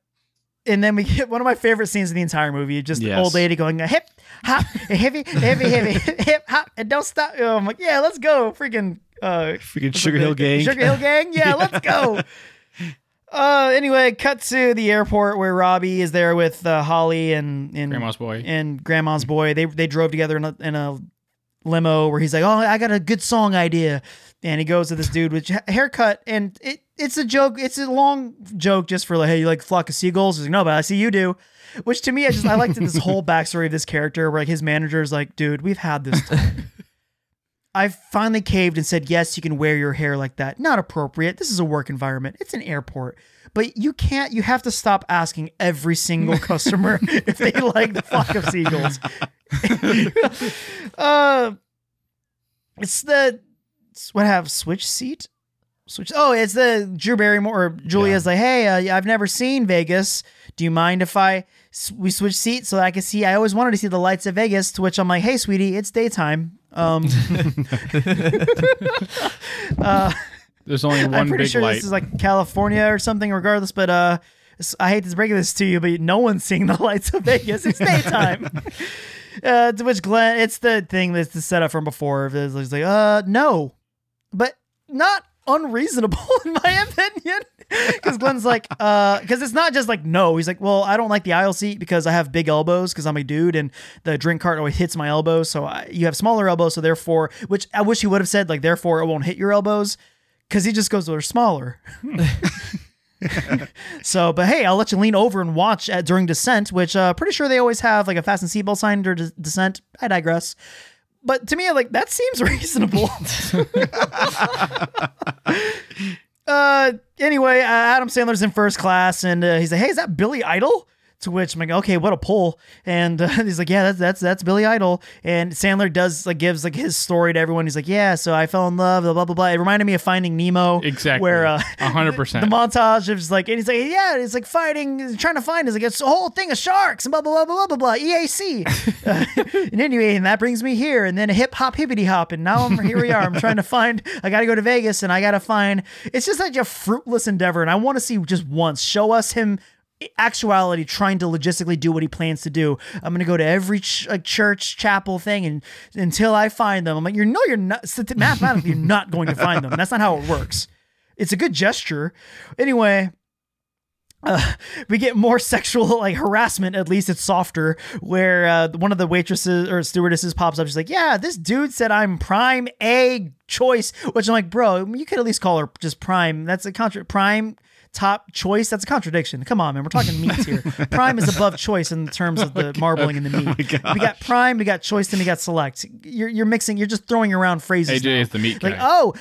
And then we get one of my favorite scenes in the entire movie, just the old lady going hip hop, heavy, heavy, heavy, hip hop, and don't stop. Oh, I'm like, yeah, let's go, freaking, uh, Freaking Sugar Hill Gang. Sugar Hill Gang, yeah, let's go. Uh, anyway, cut to the airport where Robbie is there with uh, Holly and and Grandma's boy. and Grandma's boy. They they drove together in a, in a limo where he's like, "Oh, I got a good song idea," and he goes to this dude with haircut, and it it's a joke. It's a long joke just for like, "Hey, you like flock of seagulls?" He's like, "No, but I see you do." Which to me, I just I liked this whole backstory of this character where like his manager is like, "Dude, we've had this." I finally caved and said, "Yes, you can wear your hair like that. Not appropriate. This is a work environment. It's an airport." But you can't. You have to stop asking every single customer if they like the flock of seagulls. uh, it's the what have switch seat. Switch. Oh, it's the Drew Barrymore. Or Julia's like, hey, uh, I've never seen Vegas. Do you mind if I s- we switch seats so I can see? I always wanted to see the lights of Vegas. To which I'm like, hey, sweetie, it's daytime. Um, There's only one I'm one pretty big sure light. this is like California or something. Regardless, but uh, s- I hate to break this to you, but no one's seeing the lights of Vegas. It's daytime. uh, to which Glenn, it's the thing that's the setup from before. It's it's like, uh, no, but not unreasonable in my opinion. Because Glenn's like, uh, because it's not just like no. He's like, well, I don't like the aisle seat because I have big elbows because I'm a dude and the drink cart always hits my elbows. So I, you have smaller elbows, so therefore, which I wish he would have said like, therefore it won't hit your elbows. Because he just goes, they're smaller. so, but hey, I'll let you lean over and watch at, during descent, which uh, pretty sure they always have like a fasten seatbelt sign during des- descent. I digress. But to me, like that seems reasonable. uh, anyway, uh, Adam Sandler's in first class, and uh, he's like, "Hey, is that Billy Idol?" To which I'm like, okay, what a pull. And uh, he's like, yeah, that's that's that's Billy Idol. And Sandler does like gives like his story to everyone. He's like, yeah, so I fell in love, blah blah blah. blah. It reminded me of Finding Nemo, Exactly. where uh, hundred the montage of just like, and he's like, yeah, it's like fighting, trying to find. It's like it's a whole thing of sharks and blah blah blah blah blah blah. EAC. Uh, and anyway, and that brings me here, and then a hip hop hippity hop, and now I'm here. We are. I'm trying to find. I got to go to Vegas, and I got to find. It's just like a fruitless endeavor, and I want to see just once show us him actuality trying to logistically do what he plans to do. I'm gonna go to every ch- like church chapel thing and until I find them. I'm like, you know, you're not mathematically you're not going to find them. That's not how it works. It's a good gesture. Anyway. Uh, we get more sexual like harassment. At least it's softer. Where uh, one of the waitresses or stewardesses pops up. She's like, "Yeah, this dude said I'm prime A choice." Which I'm like, "Bro, you could at least call her just prime. That's a contra prime top choice. That's a contradiction. Come on, man. We're talking meats here. prime is above choice in terms of the marbling and the meat. Oh we got prime, we got choice, then we got select. You're you're mixing. You're just throwing around phrases. AJ now. is the meat Like, guy. oh,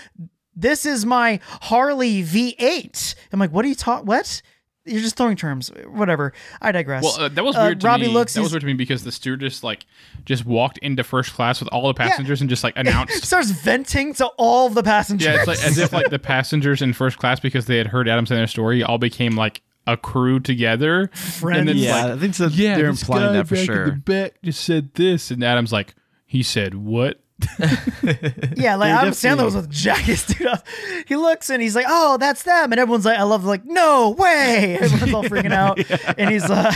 this is my Harley V8. I'm like, what are you talking? What? You're just throwing terms. Whatever. I digress. Well, uh, that was Uh, weird to Robbie me. looks. that was weird to me because the stewardess like just walked into first class with all the passengers and just like announced. starts venting to all the passengers. yeah, it's like as if like the passengers in first class because they had heard Adam Sandler's story all became like a crew together. Friends. And then Yeah, like, I think so. yeah, they're implying guy that for back sure. The back just said this, and Adam's like, he said what? Yeah, like They're Adam definitely- Sandler was with jack his dude up. He looks and he's like, "Oh, that's them," and everyone's like, "I love." Like, no way! Everyone's all freaking out, and he's uh,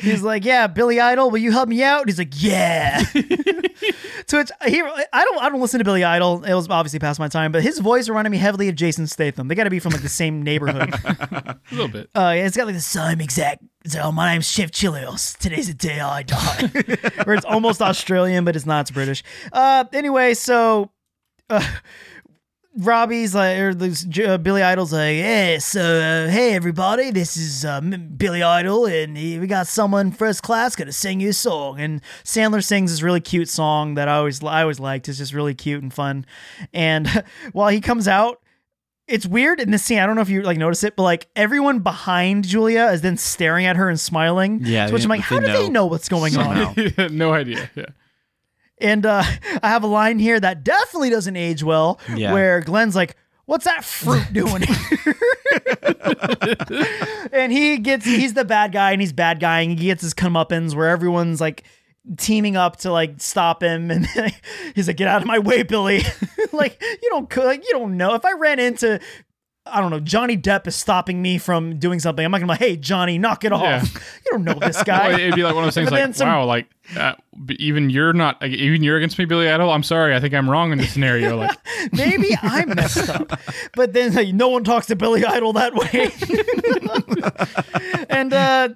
he's like, "Yeah, Billy Idol, will you help me out?" And he's like, "Yeah." to which he, I don't, I don't listen to Billy Idol. It was obviously past my time, but his voice reminded me heavily of Jason Statham. They got to be from like the same neighborhood. A little bit. Uh, yeah, it's got like the same exact. So my name's Chef Chilios. Today's the day I die. Where it's almost Australian, but it's not. It's British. Uh, anyway, so uh, Robbie's like, or this, uh, Billy Idol's like, yeah. So uh, hey, everybody, this is uh, Billy Idol, and he- we got someone first class gonna sing you a song. And Sandler sings this really cute song that I always I always liked. It's just really cute and fun. And while he comes out it's weird in this scene. I don't know if you like notice it, but like everyone behind Julia is then staring at her and smiling. Yeah, To which I'm they- like, how they do they know know what's going on? no idea. Yeah. And uh, I have a line here that definitely doesn't age well, Yeah. where Glenn's like, "What's that fruit doing?" and he gets he's the bad guy, and he's bad guy, and He gets his comeuppance where everyone's like teaming up to like stop him, and he's like, "Get out of my way, Billy!" like you don't like you don't know if I ran into. I don't know. Johnny Depp is stopping me from doing something. I'm not gonna be like, hey, Johnny, knock it off. Yeah. You don't know this guy. Well, it'd be like one of those things like, some- wow, like uh, even you're not, like, even you're against me, Billy Idol. I'm sorry. I think I'm wrong in this scenario. Like, Maybe I messed up. But then like, no one talks to Billy Idol that way. and uh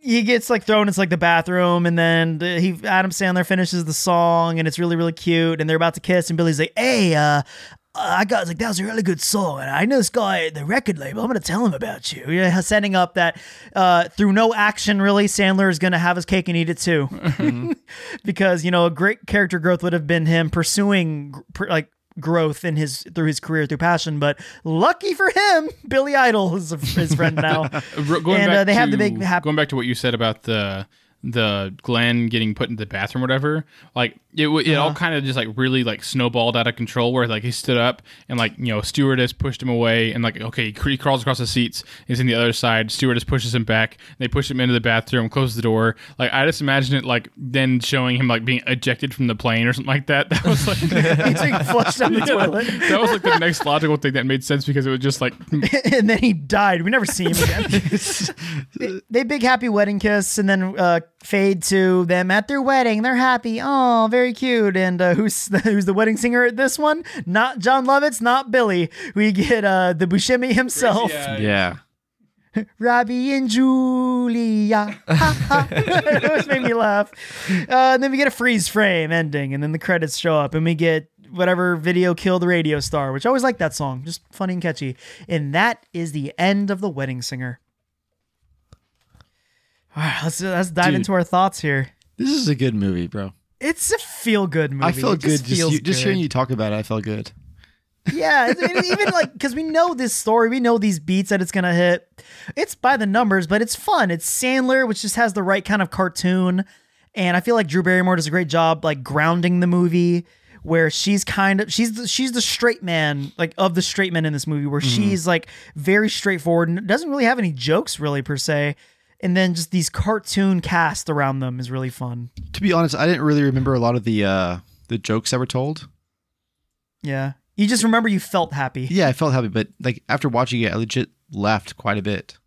he gets like thrown into like the bathroom and then the, he Adam Sandler finishes the song and it's really really cute and they're about to kiss and Billy's like, "Hey, uh I got like that was a really good song, and I know this guy at the record label. I'm gonna tell him about you. Yeah, setting up that uh, through no action, really, Sandler is gonna have his cake and eat it too, because you know a great character growth would have been him pursuing like growth in his through his career through passion. But lucky for him, Billy Idol is his friend now. Going and back uh, they to, have the big hap- going back to what you said about the the Glenn getting put in the bathroom, or whatever. Like it, w- it Uh-huh. all kind of just like really like snowballed out of control. Where like he stood up and like you know stewardess pushed him away, and like okay he, crawls across the seats. He's in the other side. Stewardess pushes him back. They push him into the bathroom, closes the door. Like I just imagine it like then showing him like being ejected from the plane or something like that. That was like He's being flushed down the toilet, that was like the next logical thing that made sense because it was just like and then he died. We never see him again. they, they big happy wedding kiss, and then uh, fade to them at their wedding. They're happy. Oh, very cute. And uh, who's the, who's the wedding singer at this one? Not Jon Lovitz, not Billy. We get uh, the Buscemi himself, Yeah. Robbie and Julia. Ha, ha. it always made me laugh. Uh, and then we get a freeze frame ending, and then the credits show up, and we get whatever video killed the radio star, which I always like that song, just funny and catchy. And that is the end of the wedding singer. All right, let's let's dive Dude. into our thoughts here. This is a good movie, bro. It's a feel good movie. I feel It good just feels you, just good. hearing you talk about it. I felt good. Yeah, even like because we know this story, we know these beats that it's gonna hit. It's by the numbers, but it's fun. It's Sandler, which just has the right kind of cartoon, and I feel like Drew Barrymore does a great job like grounding the movie. Where she's kind of she's the, she's the straight man like of the straight men in this movie, where mm-hmm. she's like very straightforward and doesn't really have any jokes really per se, and then just these cartoon cast around them is really fun. To be honest, I didn't really remember a lot of the uh, the jokes that were told. Yeah, you just remember you felt happy. Yeah, I felt happy, but like after watching it, I legit laughed quite a bit.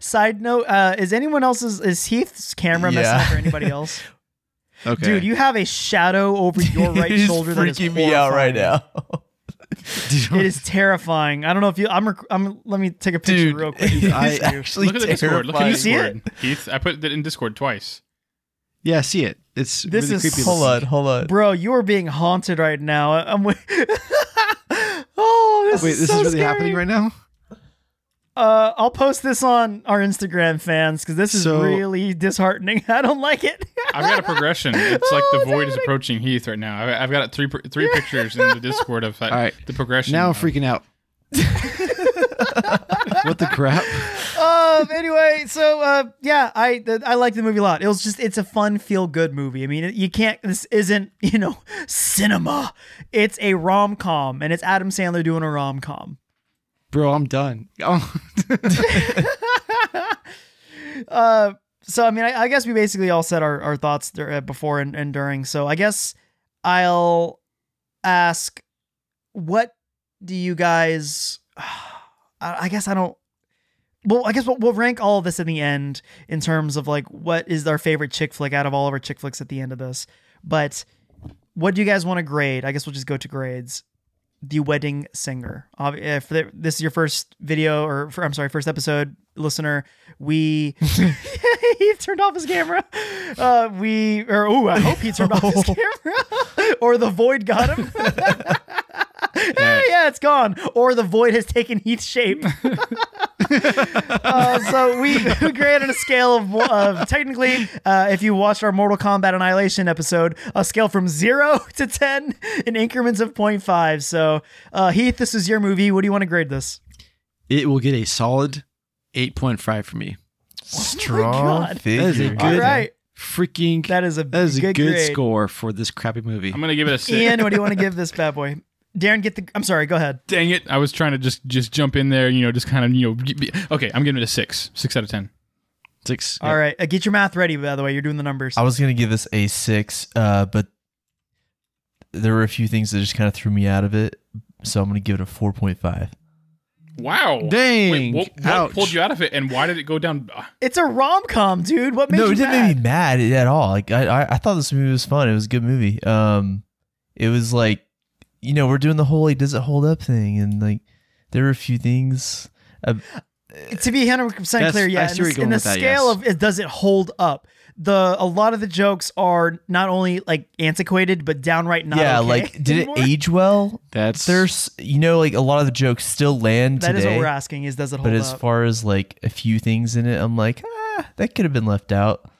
Side note: uh, Is anyone else's is Heath's camera messing up for anybody else? Okay, Dude, you have a shadow over your right shoulder that is freaking me out right now. It is terrifying. I don't know if you. I'm. Rec- I'm. Let me take a picture Dude, real quick. he's I- actually Look at the Discord. Look at the see Discord. Heath, I put it in Discord twice. yeah, I see it. It's This really is creepy. Hold on, hold on. Bro, you are being haunted right now. I'm. Wait- oh, this Wait, is this so is really scary. happening right now. Uh, I'll post this on our Instagram fans because this is So- really disheartening. I don't like it. I've got a progression. It's like Oh, the it's void is approaching Heath right now. I- I've got three three pictures in the Discord of like, All right. the progression. Now I'm of- freaking out. what the crap? um anyway so uh yeah i th- i like the movie a lot it was just it's a fun feel good movie i mean you can't this isn't you know cinema it's a rom-com and it's adam sandler doing a rom-com Bro, I'm done. Oh. uh so i mean i, I guess we basically all said our, our thoughts dur- uh, before and, and during so i guess i'll ask what do you guys I, I guess i don't well, I guess we'll, we'll rank all of this in the end in terms of like what is our favorite chick flick out of all of our chick flicks at the end of this. But what do you guys want to grade? I guess we'll just go to grades. The Wedding Singer. If this is your first video or for, I'm sorry, first episode listener, we he turned off his camera. Uh, we or oh, I hope he turned off his camera or the void got him. yeah, yeah, it's gone. Or the void has taken Heath's shape. Uh, so we, we graded a scale of, of technically, uh, if you watched our Mortal Kombat Annihilation episode, a scale from zero to 10 in increments of 0.5. So, uh, Heath, this is your movie. What do you want to grade this? It will get a solid 8.5 for me. Strong God. figure. That is a good right. freaking That is a that is a good, good, score for this crappy movie. I'm gonna give it a six. Ian, what do you want to give this bad boy? Darren, get the. I'm sorry, go ahead. Dang it! I was trying to just just jump in there. You know, just kind of you know. be- Okay, I'm giving it a six. Six out of ten. Six. All right. Uh, get your math ready, by the way. You're doing the numbers. I was gonna give this a six, uh, but there were a few things that just kind of threw me out of it, so I'm gonna give it a four point five. Wow. Dang. Wait, what, what Ouch. pulled you out of it, and why did it go down? uh, It's a rom com, dude. What made No, you it didn't mad? make me mad at all. Like I, I, I thought this movie was fun. It was a good movie. Um, it was like, you know, we're doing the whole like, does it hold up thing, and like, there were a few things. Uh, to be 100 percent clear, yeah. In the, in the with that, scale yes. of it, does it hold up? The a lot of the jokes are not only like antiquated, but downright not. yeah, okay like, did it age well? That's There's, you know, like a lot of the jokes still land That is today. what we're asking: is does it hold but as up? far as like a few things in it, I'm like, ah, that could have been left out.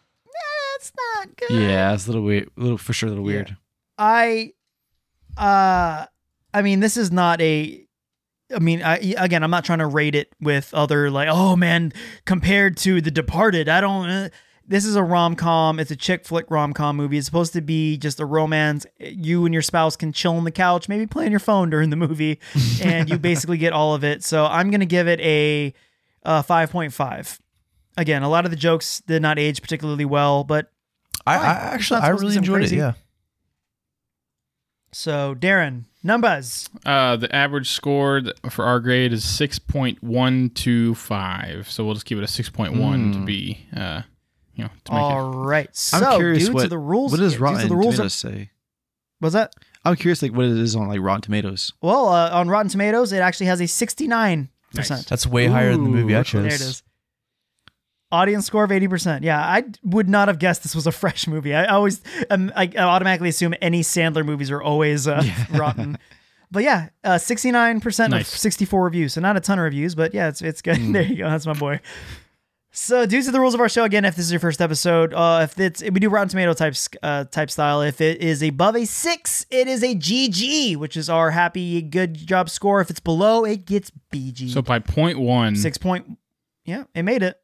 That's not good. yeah, it's a little weird. A little for sure, a little weird. I, uh, I mean, this is not a. I mean, I, again, I'm not trying to rate it with other like, oh man, compared to The Departed, I don't. Uh, this is a rom com. It's a chick flick rom com movie. It's supposed to be just a romance. You and your spouse can chill on the couch, maybe play on your phone during the movie, and you basically get all of it. So I'm gonna give it a, uh 5.5. Again, a lot of the jokes did not age particularly well, but I, I. Actually, I supposed to be really enjoyed crazy. it. Yeah. So Darren, numbers. Uh, the average score for our grade is six point one two five. So we'll just give it a six point one to be, uh, you know, to make All right. So, I'm curious due what to the rules, what does Rotten the rules Tomatoes are, say? was that? I'm curious, like what it is on like Rotten Tomatoes. Well, uh, on Rotten Tomatoes, it actually has a 69%. Nice. That's way higher than the movie I Ooh, chose. There it is. Audience score of 80%. Yeah, I would not have guessed this was a fresh movie. I always um, I automatically assume any Sandler movies are always uh, rotten. But yeah, uh, 69% Nice. of 64 reviews. So not a ton of reviews, but yeah, it's it's good. Hmm. There you go. That's my boy. So, due to the rules of our show, again, if this is your first episode, uh, if it's we do Rotten Tomato type uh, type style. If it is above a six, it is a GG, which is our happy good job score. If it's below, it gets BG. So by point one, six point, yeah, it made it.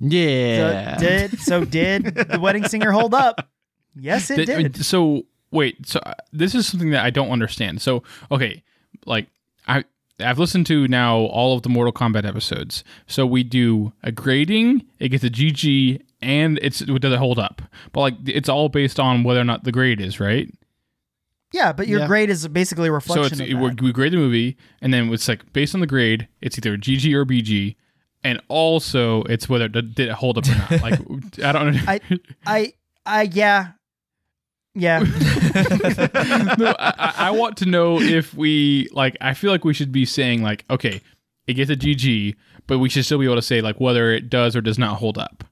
Yeah. So did so did the wedding singer hold up? Yes, it Th- did. So wait, so uh, this is something that I don't understand. So okay, like I I've listened to now all of the Mortal Kombat episodes. So we do a grading, it gets a GG, and it's does it hold up? But like it's all based on whether or not the grade is right. Yeah, but your Yeah. grade is basically a So reflection it's of that. we grade the movie, and then it's like based on the grade, it's either GG or BG. And also, it's whether it did it hold up or not. Like I don't. Know. I, I, I, yeah, yeah. no, I, I- I want to know if we like. I feel like we should be saying like, okay, it gets a GG, but we should still be able to say like whether it does or does not hold up.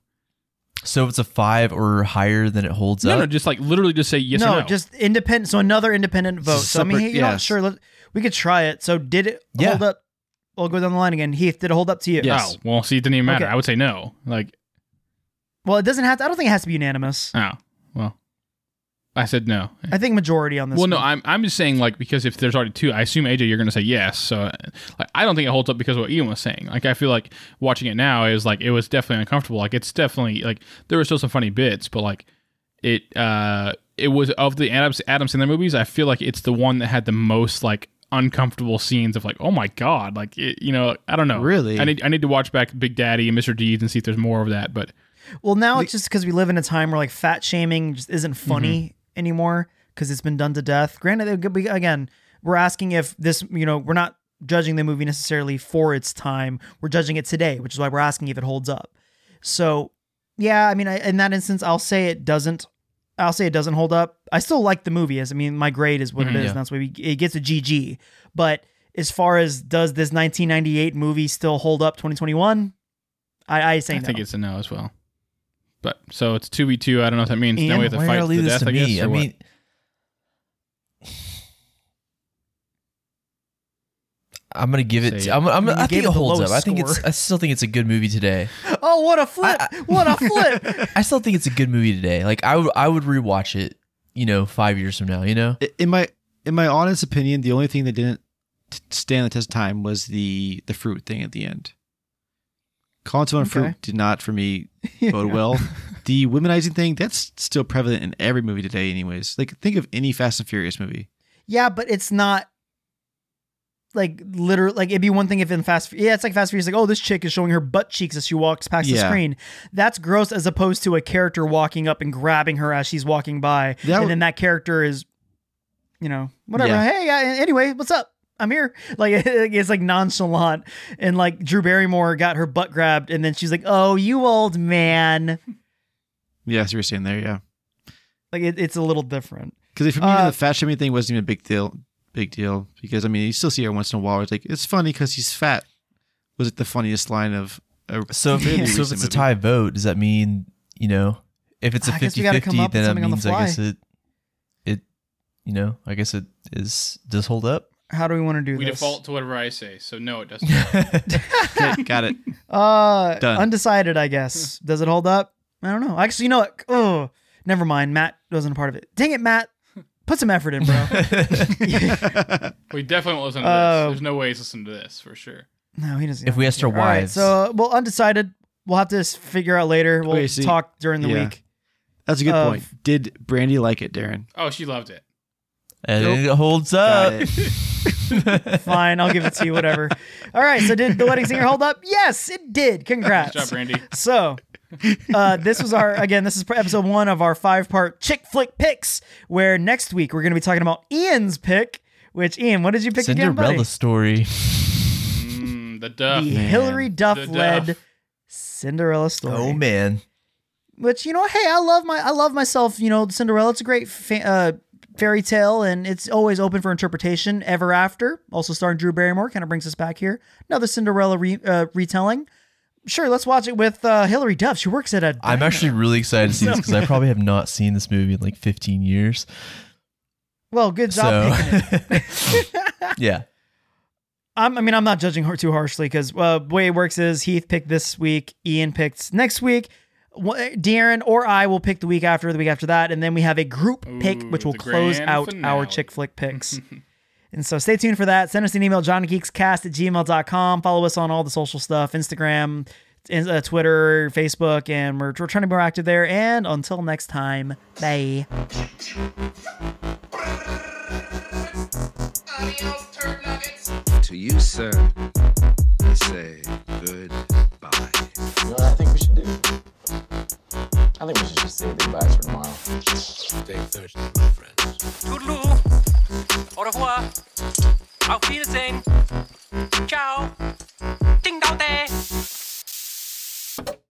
So if it's a five or higher, then it holds No, up. no, just like literally just say yes no, or no. just independent. So another independent vote. So I mean, separate- you know, sure, let, we could try it. So did it Yeah. hold up? We'll go down the line again. Heath, did it hold up to you? Yes. Oh, well, see, it didn't even matter. Okay. I would say no. Like, Well, it doesn't have to. I don't think it has to be unanimous. oh, well, I said no. I think majority on this. Well, no. I'm I'm just saying like because if there's already two, I assume AJ you're going to say yes. So like I don't think it holds up because of what Ian was saying. Like I feel like watching it now is like it was definitely uncomfortable. Like it's definitely like there were still some funny bits, but like it uh it was of the Adam Adam Sandler movies. I feel like it's the one that had the most like uncomfortable scenes of like oh my god like it, you know I don't know Really? I need I need to watch back Big Daddy and Mr. Deeds and see if there's more of that. But Well, now it's just because we live in a time where like fat shaming just isn't funny mm-hmm. anymore because it's been done to death. Granted, it could be- again, we're asking if this, you know, we're not judging the movie necessarily for its time. We're judging it today, which is why we're asking if it holds up. So, yeah, I mean, I, in that instance, I'll say it doesn't. I'll say it doesn't hold up. I still like the movie. As I mean, my grade is what it mm-hmm. is, yeah. and that's why we, it gets a GG. But as far as does this 1998 movie still hold up 2021? I, I say I no. think it's a no as well. But so it's two v two. I don't know what that means. Ian, now we have to fight to the death. to I guess. me? I what? I'm gonna give it. Say To, it. I'm, I'm, You I think it it holds up. lowest I think it's. I still think it's a good movie today. Oh, what a flip! what a flip! I still think it's a good movie today. Like I would. I would rewatch it. You know, five years from now. You know. In my in my honest opinion, the only thing that didn't t- stand the test of time was the the fruit thing at the end. Conto on Okay. fruit did not for me bode well. The womanizing thing that's still prevalent in every movie today, anyways. Like think of any Fast and Furious movie. yeah, but it's not like literally. Like it'd be one thing if in Fast. Yeah, it's like Fast Furious. Like, oh, this chick is showing her butt cheeks as she walks past the Yeah. screen. That's gross, as opposed to a character walking up and grabbing her as she's walking by, That and w- then that character is, you know, whatever. Yeah. Hey, uh, anyway, what's up? I'm here. Like it's like nonchalant, and like Drew Barrymore got her butt grabbed, and then she's like, "Oh, you old man." Yes, you were saying there, yeah. Like it, it's a little different. Because for me, Uh, the fat shaming thing wasn't even a big deal. Big deal because I mean, you still see her once in a while. It's like it's funny because he's fat. Was it the funniest line of? A So if, fairly so if recent it's a tie vote, does that mean you know if it's a guess we gotta come 50-50, then that something on the means I guess it it you know I guess it is does hold up. How do we want to do We this? default to whatever I say. So no, it doesn't. Okay, got it. Uh, Done. undecided. I guess. Does it hold up? I don't know. Actually, you know what? Oh, never mind. Matt wasn't a part of it. Dang it, Matt. Put some effort in, bro. we definitely won't listen to Uh, this. There's no way he's listening to this for sure. no, he doesn't. If we asked our All right, wives. so well, undecided. We'll have to s- figure out later. We'll Okay, see- talk during the yeah. week. That's a good Of- point. Did Brandy like it, Darren? Oh, she loved it. and Nope. it holds Got up. it. Fine, I'll give it to you. Whatever. All right. So did the wedding singer hold up? Yes, it did. Congrats. Good job, Brandy. So, uh, this was our again. This is episode one of our five-part chick flick picks. Where next week we're going to be talking about Ian's pick. Which Ian, what did you pick again, Cinderella buddy? story. Mm, the duff. the man. Hilary Duff The led Duff. Cinderella story. Oh man. Which you know, hey, I love my, I love myself. You know, Cinderella. It's a great fa- uh, fairy tale, and it's always open for interpretation. Ever After, also starring Drew Barrymore, kind of brings us back here. Another Cinderella re- uh, retelling. Sure, let's watch it with uh, Hilary Duff. She works at a. I'm actually really excited to see this because I probably have not seen this movie in like 15 years. well. Good job So picking it. yeah. I'm, I mean, I'm not judging her too harshly because uh, the way it works is Heath picked this week, Ian picked next week, wh- Darren or I will pick the week after, the week after that, and then we have a group pick which will close grand out our chick flick picks. and so stay tuned for that. Send us an email, genregeekscast at gmail.com. Follow us on all the social stuff Instagram, uh, Twitter, Facebook, and we're, we're trying to be more active there. And until next time, bye. To you, sir, I say goodbye. You know what I think we should do? I think we should just say goodbye for tomorrow. Stay thirsty, my friends. Toodaloo. Au revoir. Auf Wiedersehen. Ciao. Ding dong day.